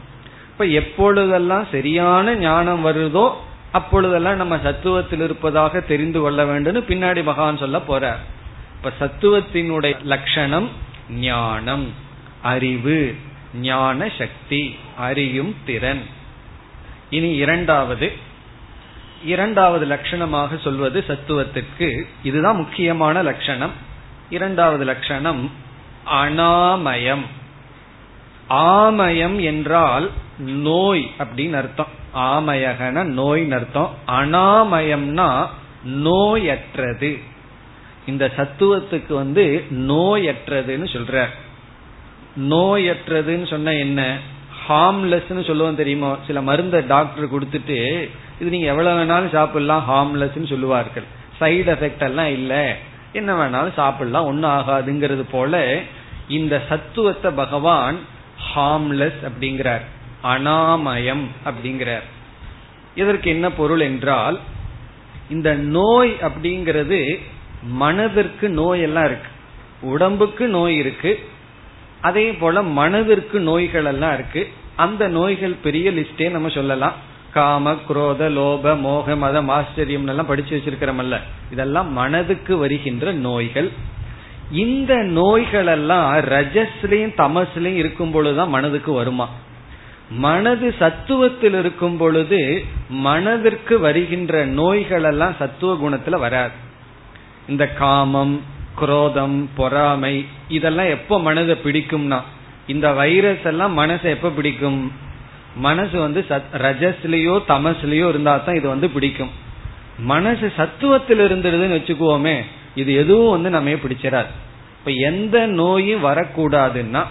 S1: இப்ப எப்பொழுதெல்லாம் சரியான ஞானம் வருதோ அப்பொழுதெல்லாம் நம்ம சத்துவத்தில் இருப்பதாக தெரிந்து கொள்ள வேண்டும் பின்னாடி மகான் சொல்ல போற இப்ப சத்துவத்தினுடைய லட்சணம் ஞானம் அறிவு ஞான சக்தி அறியும் திறன் இனி இரண்டாவது இரண்டாவது லட்சணமாக சொல்வது சத்துவத்திற்கு இதுதான் முக்கியமான லட்சணம் இரண்டாவது லட்சணம் அனாமயம் ஆமயம் என்றால் நோய் அப்படின்னு அர்த்தம் ஆமயகன நோய் அர்த்தம் அனாமயம்னா நோயற்றது இந்த சத்துவத்துக்கு வந்து நோயற்றதுன்னு சொல்ற நோயற்றதுன்னு சொன்ன என்ன ஹார்ம்லெஸ்ன்னு சொல்லுவோம் தெரியுமா சில மருந்த டாக்டர் கொடுத்துட்டு இது நீங்க எவ்வளவு வேணாலும் சாப்பிடலாம் ஹார்ம்லெஸ்ன்னு சொல்லுவார்கள் சைடு எஃபெக்ட் எல்லாம் இல்லை என்ன வேணாலும் சாப்பிடலாம் ஒன்னும் ஆகாதுங்கிறது போல இந்த சத்துவத்தை பகவான் ஹாம்லெஸ் அப்படிங்கிறார் அனாமயம் அப்படிங்கிறார் இதற்கு என்ன பொருள் என்றால் இந்த நோய் அப்படிங்கிறது மனதிற்கு நோய் எல்லாம் இருக்கு உடம்புக்கு நோய் இருக்கு அதே போல மனதிற்கு நோய்கள் எல்லாம் இருக்கு அந்த நோய்கள் பெரிய லிஸ்டே நம்ம சொல்லலாம் காம குரோத லோப மோக மதம் ஆச்சரியம் எல்லாம் படிச்சு வச்சிருக்கிறமல்ல இதெல்லாம் மனதுக்கு வருகின்ற நோய்கள் இந்த நோய்கள் எல்லாம் ரஜஸ்லயும் தமசுலயும் இருக்கும் பொழுதுதான் மனதுக்கு வருமா மனது சத்துவத்தில் இருக்கும் பொழுது மனதிற்கு வருகின்ற நோய்கள் எல்லாம் சத்துவ குணத்துல வராது இந்த காமம் குரோதம் பொறாமை இதெல்லாம் எப்ப மனதை பிடிக்கும்னா இந்த வைரஸ் எல்லாம் மனசை எப்ப பிடிக்கும் மனசு வந்து சத் ரஜஸ்லயோ தமசுலயோ இருந்தா தான் இது வந்து பிடிக்கும் மனசு சத்துவத்தில் இருந்துடுதுன்னு வச்சுக்குவோமே இது எதுவும் வந்து நம்ம பிடிச்சிடாது இப்ப எந்த நோயும் வரக்கூடாதுன்னா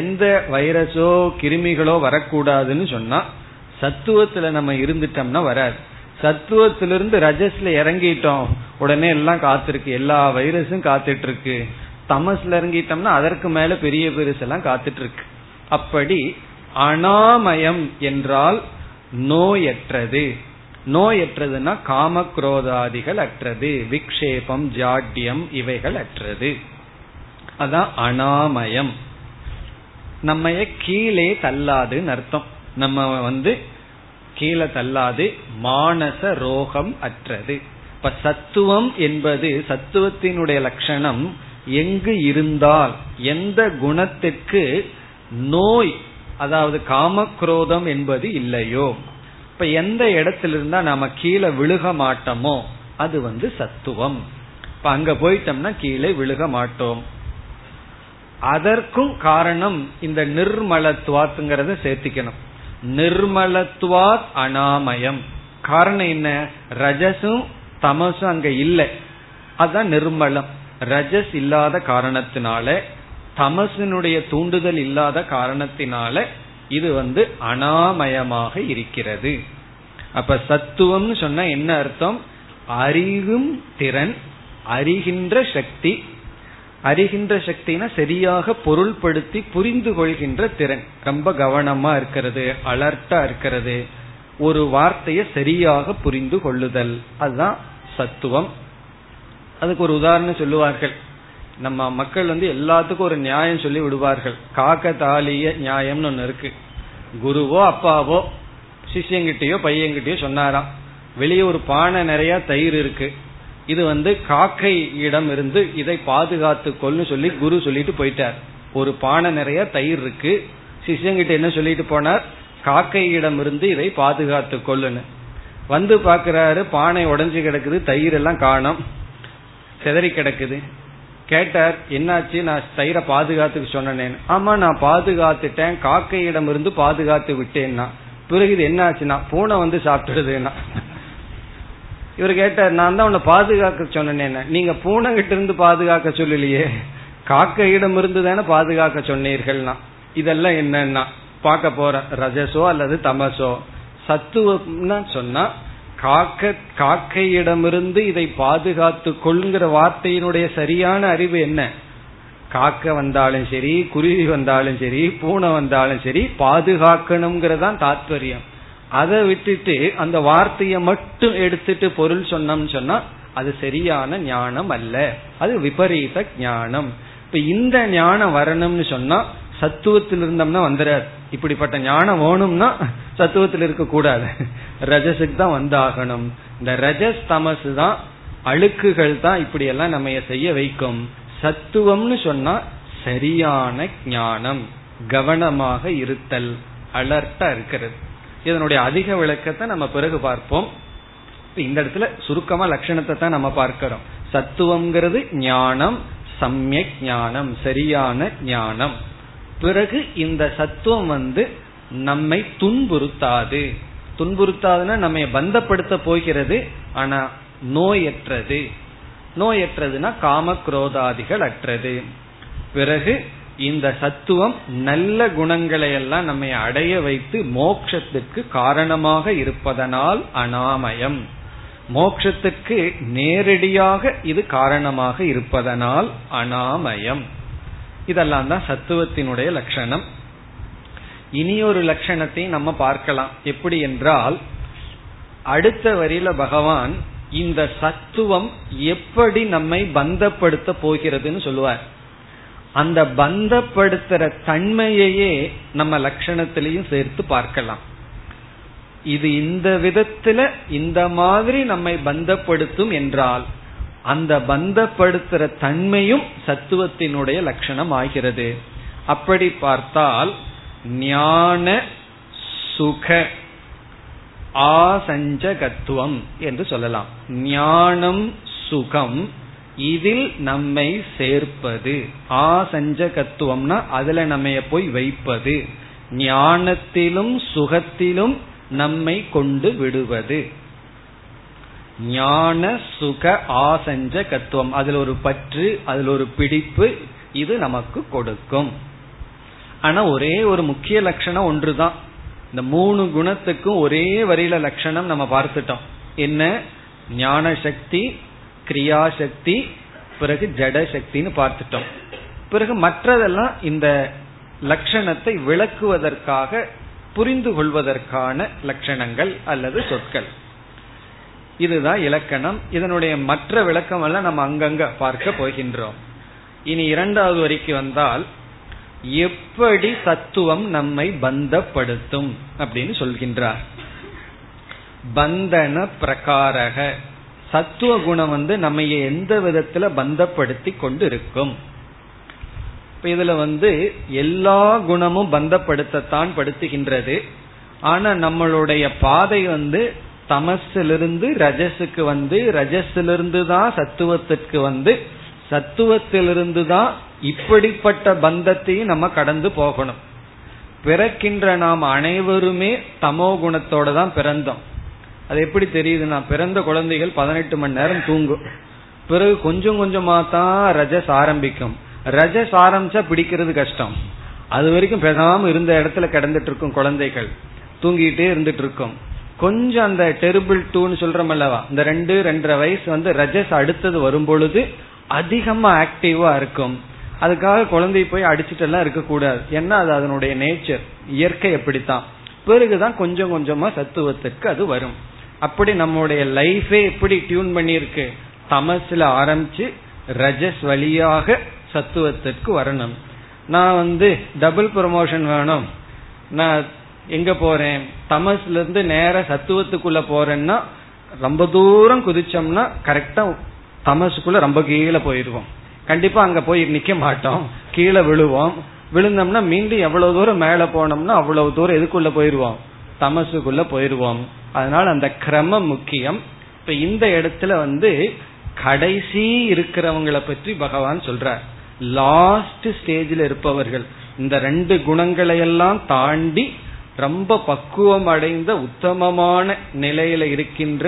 S1: எந்த வைரஸோ கிருமிகளோ வரக்கூடாதுன்னு சொன்னா சத்துவத்துல நம்ம இருந்துட்டோம்னா வராது சத்துவத்திலிருந்து ரஜஸ்ல இறங்கிட்டோம் உடனே எல்லாம் காத்திருக்கு எல்லா வைரஸும் காத்துட்டு இருக்கு தமஸ்ல இறங்கிட்டோம்னா அதற்கு மேல பெரிய பெருசெல்லாம் காத்துட்டு இருக்கு அப்படி அனாமயம் என்றால் நோயற்றது நோயற்றதுன்னா காமக்ரோதாதிகள் அற்றது விக்ஷேபம் ஜாட்யம் இவைகள் அற்றது அதான் அனாமயம் நம்ம கீழே தள்ளாதுன்னு அர்த்தம் நம்ம வந்து கீழே தள்ளாது மானச ரோகம் அற்றது இப்ப சத்துவம் என்பது சத்துவத்தினுடைய லட்சணம் எங்கு இருந்தால் எந்த குணத்துக்கு நோய் அதாவது காம குரோதம் என்பது இல்லையோ இப்ப எந்த இடத்துல இருந்தா நாம கீழே விழுக மாட்டோமோ அது வந்து சத்துவம் இப்ப அங்க போயிட்டோம்னா கீழே விழுக மாட்டோம் அதற்கும் காரணம் இந்த நிர்மலத்துவாத்துங்கிறத சேர்த்திக்கணும் நிர்மலத்துவாத் அனாமயம் காரணம் என்ன ரஜசும் தமசும் அங்க இல்லை அதுதான் நிர்மலம் ரஜஸ் இல்லாத காரணத்தினால தமசினுடைய தூண்டுதல் இல்லாத காரணத்தினால இது வந்து அனாமயமாக இருக்கிறது அப்ப சத்துவம்னு சொன்ன என்ன அர்த்தம் அறிவும் திறன் அறிகின்ற சக்தி அறிகின்ற சக்தினா சரியாக பொருள்படுத்தி புரிந்து கொள்கின்ற திறன் ரொம்ப கவனமா இருக்கிறது அலர்ட்டா இருக்கிறது ஒரு வார்த்தையை சரியாக புரிந்து கொள்ளுதல் அதுதான் சத்துவம் அதுக்கு ஒரு உதாரணம் சொல்லுவார்கள் நம்ம மக்கள் வந்து எல்லாத்துக்கும் ஒரு நியாயம் சொல்லி விடுவார்கள் காக்க தாலிய நியாயம்னு ஒன்று இருக்கு குருவோ அப்பாவோ சிஷியங்கிட்டயோ பையன்கிட்டயோ சொன்னாராம் வெளியே ஒரு பானை நிறைய தயிர் இருக்கு இது வந்து காக்கை இடம் இருந்து இதை பாதுகாத்து கொள்ளு சொல்லி குரு சொல்லிட்டு போயிட்டார் ஒரு பானை நிறைய தயிர் இருக்கு சிஷியங்கிட்ட என்ன சொல்லிட்டு போனார் காக்கையிடம் இருந்து இதை பாதுகாத்து கொள்ளுன்னு வந்து பாக்குறாரு பானை உடஞ்சு கிடக்குது தயிர் எல்லாம் காணும் செதறி கிடக்குது கேட்டார் என்னாச்சு நான் தயிரை பாதுகாத்துக்கு சொன்னேன் ஆமா நான் பாதுகாத்துட்டேன் காக்கையிடம் இருந்து பாதுகாத்து விட்டேன்னா பிறகு இது என்னாச்சுன்னா பூனை வந்து சாப்பிட்டுடுதுன்னா இவர் கேட்டார் நான் தான் உன்னை பாதுகாக்க சொன்னேன் நீங்க பூனை கிட்ட இருந்து பாதுகாக்க சொல்லலையே காக்கையிடம் இருந்து தானே பாதுகாக்க சொன்னீர்கள்னா இதெல்லாம் என்னன்னா பார்க்க போற ரஜசோ அல்லது தமசோ சத்துவம்னா சொன்னா காக்க காக்கையிடமிருந்து இதை பாதுகாத்து கொள்கிற வார்த்தையினுடைய சரியான அறிவு என்ன காக்க வந்தாலும் சரி குருவி வந்தாலும் சரி பூனை வந்தாலும் சரி பாதுகாக்கணுங்கிறதான் தாத்பரியம் அதை விட்டுட்டு அந்த வார்த்தையை மட்டும் எடுத்துட்டு பொருள் சொன்னோம்னு சொன்னா அது சரியான ஞானம் அல்ல அது விபரீத ஞானம் இப்ப இந்த ஞானம் வரணும்னு சொன்னா சத்துவத்தில் இருந்தோம்னா வந்துடாது இப்படிப்பட்ட ஞானம் வேணும்னா சத்துவத்தில் இருக்க கூடாது ரஜசுக்கு தான் வந்தாகணும் இந்த ரஜஸ் தமசு தான் அழுக்குகள் தான் இப்படி எல்லாம் நம்ம செய்ய வைக்கும் சத்துவம்னு சொன்னா சரியான ஞானம் கவனமாக இருத்தல் அலர்ட்டா இருக்கிறது இதனுடைய அதிக விளக்கத்தை நம்ம பிறகு பார்ப்போம் இந்த இடத்துல சுருக்கமா லட்சணத்தை தான் நம்ம பார்க்கிறோம் சத்துவம்ங்கிறது ஞானம் சமயக் ஞானம் சரியான ஞானம் பிறகு இந்த சத்துவம் வந்து நம்மை துன்புறுத்தாது துன்புறுத்தாதுன்னா நம்ம பந்தப்படுத்த போகிறது ஆனா நோயற்றது நோயற்றதுன்னா காம குரோதாதிகள் அற்றது பிறகு இந்த சத்துவம் நல்ல குணங்களை எல்லாம் நம்ம அடைய வைத்து மோக்ஷத்துக்கு காரணமாக இருப்பதனால் அனாமயம் மோக்ஷத்துக்கு நேரடியாக இது காரணமாக இருப்பதனால் அனாமயம் இதெல்லாம் தான் சத்துவத்தினுடைய லட்சணம் இனி ஒரு லட்சணத்தை நம்ம பார்க்கலாம் எப்படி என்றால் அடுத்த வரியில பகவான் இந்த சத்துவம் எப்படி நம்மை பந்தப்படுத்த போகிறதுன்னு சொல்லுவார் அந்த பந்தப்படுத்துற தன்மையையே நம்ம லட்சணத்திலையும் சேர்த்து பார்க்கலாம் இது இந்த விதத்துல இந்த மாதிரி நம்மை பந்தப்படுத்தும் என்றால் அந்த பந்தப்படுத்துற தன்மையும் சத்துவத்தினுடைய லட்சணம் ஆகிறது அப்படி பார்த்தால் ஞான சுக ஆசஞ்சகத்துவம் என்று சொல்லலாம் ஞானம் சுகம் இதில் நம்மை சேர்ப்பது ஆசஞ்சகத்துவம்னா அதுல நம்ம போய் வைப்பது ஞானத்திலும் சுகத்திலும் நம்மை கொண்டு விடுவது ஞான சுக ஆசஞ்ச கத்துவம் அதுல ஒரு பற்று அதுல ஒரு பிடிப்பு இது நமக்கு கொடுக்கும் ஆனா ஒரே ஒரு முக்கிய லட்சணம் ஒன்றுதான் இந்த மூணு குணத்துக்கும் ஒரே வரியில லட்சணம் நம்ம பார்த்துட்டோம் என்ன ஞான சக்தி கிரியாசக்தி சக்தி பிறகு ஜட சக்தின்னு பார்த்துட்டோம் பிறகு மற்றதெல்லாம் இந்த லட்சணத்தை விளக்குவதற்காக புரிந்து கொள்வதற்கான லட்சணங்கள் அல்லது சொற்கள் இதுதான் இலக்கணம் இதனுடைய மற்ற விளக்கம் எல்லாம் நம்ம அங்கங்க பார்க்க போகின்றோம் இனி இரண்டாவது வரைக்கும் வந்தால் எப்படி தத்துவம் நம்மை பந்தப்படுத்தும் அப்படின்னு சொல்கின்றார் பந்தன பிரகாரக சத்துவ குணம் வந்து நம்ம எந்த விதத்துல பந்தப்படுத்தி கொண்டு இருக்கும் இப்ப இதுல வந்து எல்லா குணமும் பந்தப்படுத்தத்தான் படுத்துகின்றது ஆனா நம்மளுடைய பாதை வந்து தமசிலிருந்து ரஜஸுக்கு வந்து ரஜஸிலிருந்து தான் சத்துவத்திற்கு வந்து சத்துவத்திலிருந்து தான் இப்படிப்பட்ட பந்தத்தையும் நம்ம கடந்து போகணும் பிறக்கின்ற நாம் அனைவருமே தமோ குணத்தோட தான் பிறந்தோம் அது எப்படி தெரியுதுன்னா பிறந்த குழந்தைகள் பதினெட்டு மணி நேரம் தூங்கும் பிறகு கொஞ்சம் கொஞ்சமா தான் ரஜஸ் ஆரம்பிக்கும் ரஜஸ் ஆரம்பிச்சா பிடிக்கிறது கஷ்டம் அது வரைக்கும் பெறாம இருந்த இடத்துல கிடந்துட்டு இருக்கும் குழந்தைகள் தூங்கிட்டே இருந்துட்டு இருக்கும் கொஞ்சம் அந்த டெரிபிள் டூன்னு சொல்றோம் அல்லவா இந்த ரெண்டு ரெண்டரை வயசு வந்து ரஜஸ் அடுத்தது வரும் பொழுது அதிகமா ஆக்டிவா இருக்கும் அதுக்காக குழந்தை போய் அடிச்சுட்டு எல்லாம் இருக்கக்கூடாது ஏன்னா அது அதனுடைய நேச்சர் இயற்கை எப்படித்தான் பிறகுதான் கொஞ்சம் கொஞ்சமா சத்துவத்துக்கு அது வரும் அப்படி நம்மளுடைய லைஃபே எப்படி டியூன் பண்ணிருக்கு தமசுல ஆரம்பிச்சு ரஜஸ் வழியாக சத்துவத்திற்கு வரணும் நான் வந்து டபுள் ப்ரமோஷன் வேணும் நான் எங்க போறேன் தமசுல இருந்து நேர சத்துவத்துக்குள்ள போறேன்னா ரொம்ப தூரம் குதிச்சோம்னா கரெக்டா தமசுக்குள்ள ரொம்ப கீழே போயிருவோம் கண்டிப்பா அங்க போய் நிக்க மாட்டோம் கீழே விழுவோம் விழுந்தோம்னா மீண்டும் எவ்வளவு தூரம் மேல போனோம்னா அவ்வளவு தூரம் எதுக்குள்ள போயிருவோம் தமசுக்குள்ள போயிருவோம் அதனால அந்த கிரமம் முக்கியம் இப்ப இந்த இடத்துல வந்து கடைசி இருக்கிறவங்களை பற்றி பகவான் சொல்றார் லாஸ்ட் ஸ்டேஜில் இருப்பவர்கள் இந்த ரெண்டு குணங்களை எல்லாம் தாண்டி ரொம்ப பக்குவம் அடைந்த உத்தமமான நிலையில இருக்கின்ற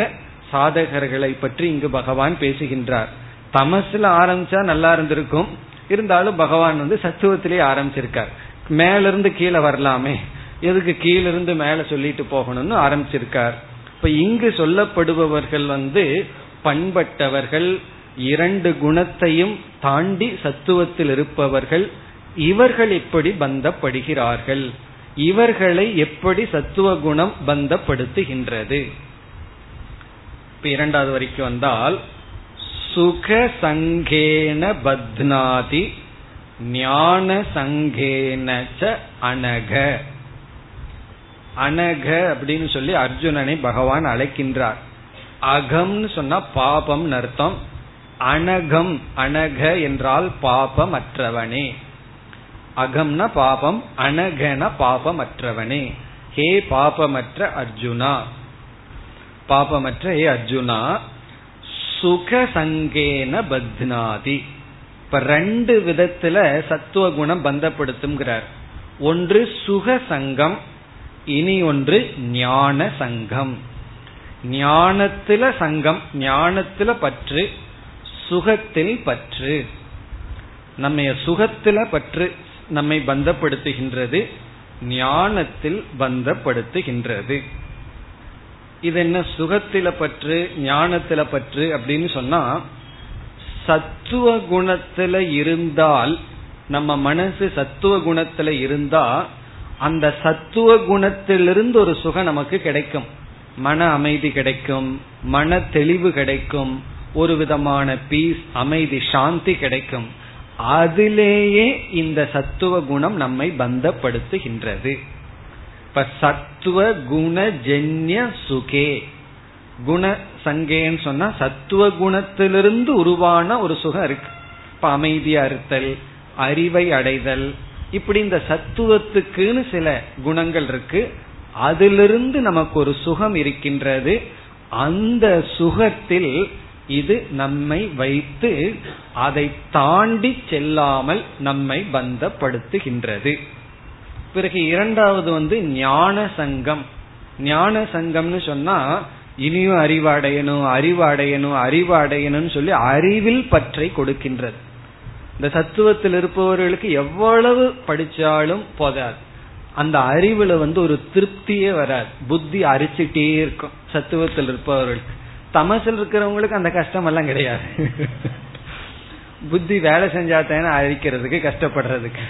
S1: சாதகர்களை பற்றி இங்கு பகவான் பேசுகின்றார் தமசுல ஆரம்பிச்சா நல்லா இருந்திருக்கும் இருந்தாலும் பகவான் வந்து சத்துவத்திலேயே ஆரம்பிச்சிருக்கார் மேலிருந்து கீழே வரலாமே எதுக்கு கீழிருந்து மேல சொல்லிட்டு போகணும்னு ஆரம்பிச்சிருக்கார் இப்ப இங்கு சொல்லப்படுபவர்கள் வந்து பண்பட்டவர்கள் இரண்டு குணத்தையும் தாண்டி சத்துவத்தில் இருப்பவர்கள் இவர்கள் இப்படி பந்தப்படுகிறார்கள் இவர்களை எப்படி சத்துவ குணம் பந்தப்படுத்துகின்றது இரண்டாவது வரைக்கும் வந்தால் சுக சங்கேன பத்னாதி ஞான சங்கேன அனக அனக அப்படின்னு சொல்லி அர்ஜுனனை பகவான் அழைக்கின்றார் அகம்னு சொன்னா பாபம் அர்த்தம் அனகம் அனக என்றால் பாபம் அற்றவனே அகம்ன பாபம் அனகன பாபமற்றவனே ஹே பாபமற்ற அர்ஜுனா பாபமற்ற ஹே அர்ஜுனா சுக சங்கேன பத்னாதி இப்ப ரெண்டு விதத்துல சத்துவ குணம் பந்தப்படுத்துங்கிறார் ஒன்று சுக சங்கம் இனி ஒன்று ஞான சங்கம் ஞானத்துல சங்கம் ஞானத்துல பற்று சுகத்தில் பற்று நம்ம சுகத்துல பற்று நம்மை பந்தப்படுத்துகின்றது ஞானத்தில் பந்தப்படுத்துகின்றது இது என்ன சுகத்தில பற்று ஞானத்தில பற்று அப்படின்னு சொன்னா சத்துவ குணத்துல இருந்தால் நம்ம மனசு சத்துவ குணத்துல இருந்தா அந்த சத்துவ குணத்திலிருந்து ஒரு சுகம் நமக்கு கிடைக்கும் மன அமைதி கிடைக்கும் மன தெளிவு கிடைக்கும் ஒரு விதமான பீஸ் அமைதி சாந்தி கிடைக்கும் அதிலேயே இந்த சத்துவ குணம் நம்மை பந்தப்படுத்துகின்றது இப்ப சத்துவ குண ஜென்ய சுகே குண சங்கேன்னு சொன்னா சத்துவ குணத்திலிருந்து உருவான ஒரு சுகம் இருக்கு இப்ப அமைதியா இருத்தல் அறிவை அடைதல் இப்படி இந்த சத்துவத்துக்குன்னு சில குணங்கள் இருக்கு அதிலிருந்து நமக்கு ஒரு சுகம் இருக்கின்றது அந்த சுகத்தில் இது நம்மை வைத்து அதை தாண்டி செல்லாமல் நம்மை பந்தப்படுத்துகின்றது பிறகு இரண்டாவது வந்து ஞான சங்கம் ஞான சங்கம்னு சொன்னா இனியும் அறிவு அடையணும் அறிவு அறிவு அடையணும்னு சொல்லி அறிவில் பற்றை கொடுக்கின்றது இந்த சத்துவத்தில் இருப்பவர்களுக்கு எவ்வளவு படிச்சாலும் போதாது அந்த அறிவுல வந்து ஒரு திருப்தியே வராது புத்தி அரிச்சுட்டே இருக்கும் சத்துவத்தில் இருப்பவர்களுக்கு தமசில் இருக்கிறவங்களுக்கு அந்த கஷ்டம் எல்லாம் கிடையாது புத்தி வேலை செஞ்சா தானே அழிக்கிறதுக்கு கஷ்டப்படுறதுக்கு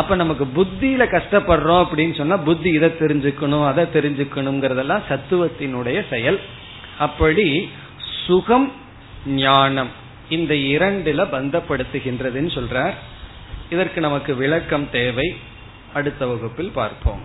S1: அப்ப நமக்கு புத்தியில கஷ்டப்படுறோம் அப்படின்னு சொன்னா புத்தி இதை தெரிஞ்சுக்கணும் அதை தெரிஞ்சுக்கணுங்கிறதெல்லாம் சத்துவத்தினுடைய செயல் அப்படி சுகம் ஞானம் இந்த இரண்டுல பந்தப்படுத்துகின்றதுன்னு சொல்றார் இதற்கு நமக்கு விளக்கம் தேவை அடுத்த வகுப்பில் பார்ப்போம்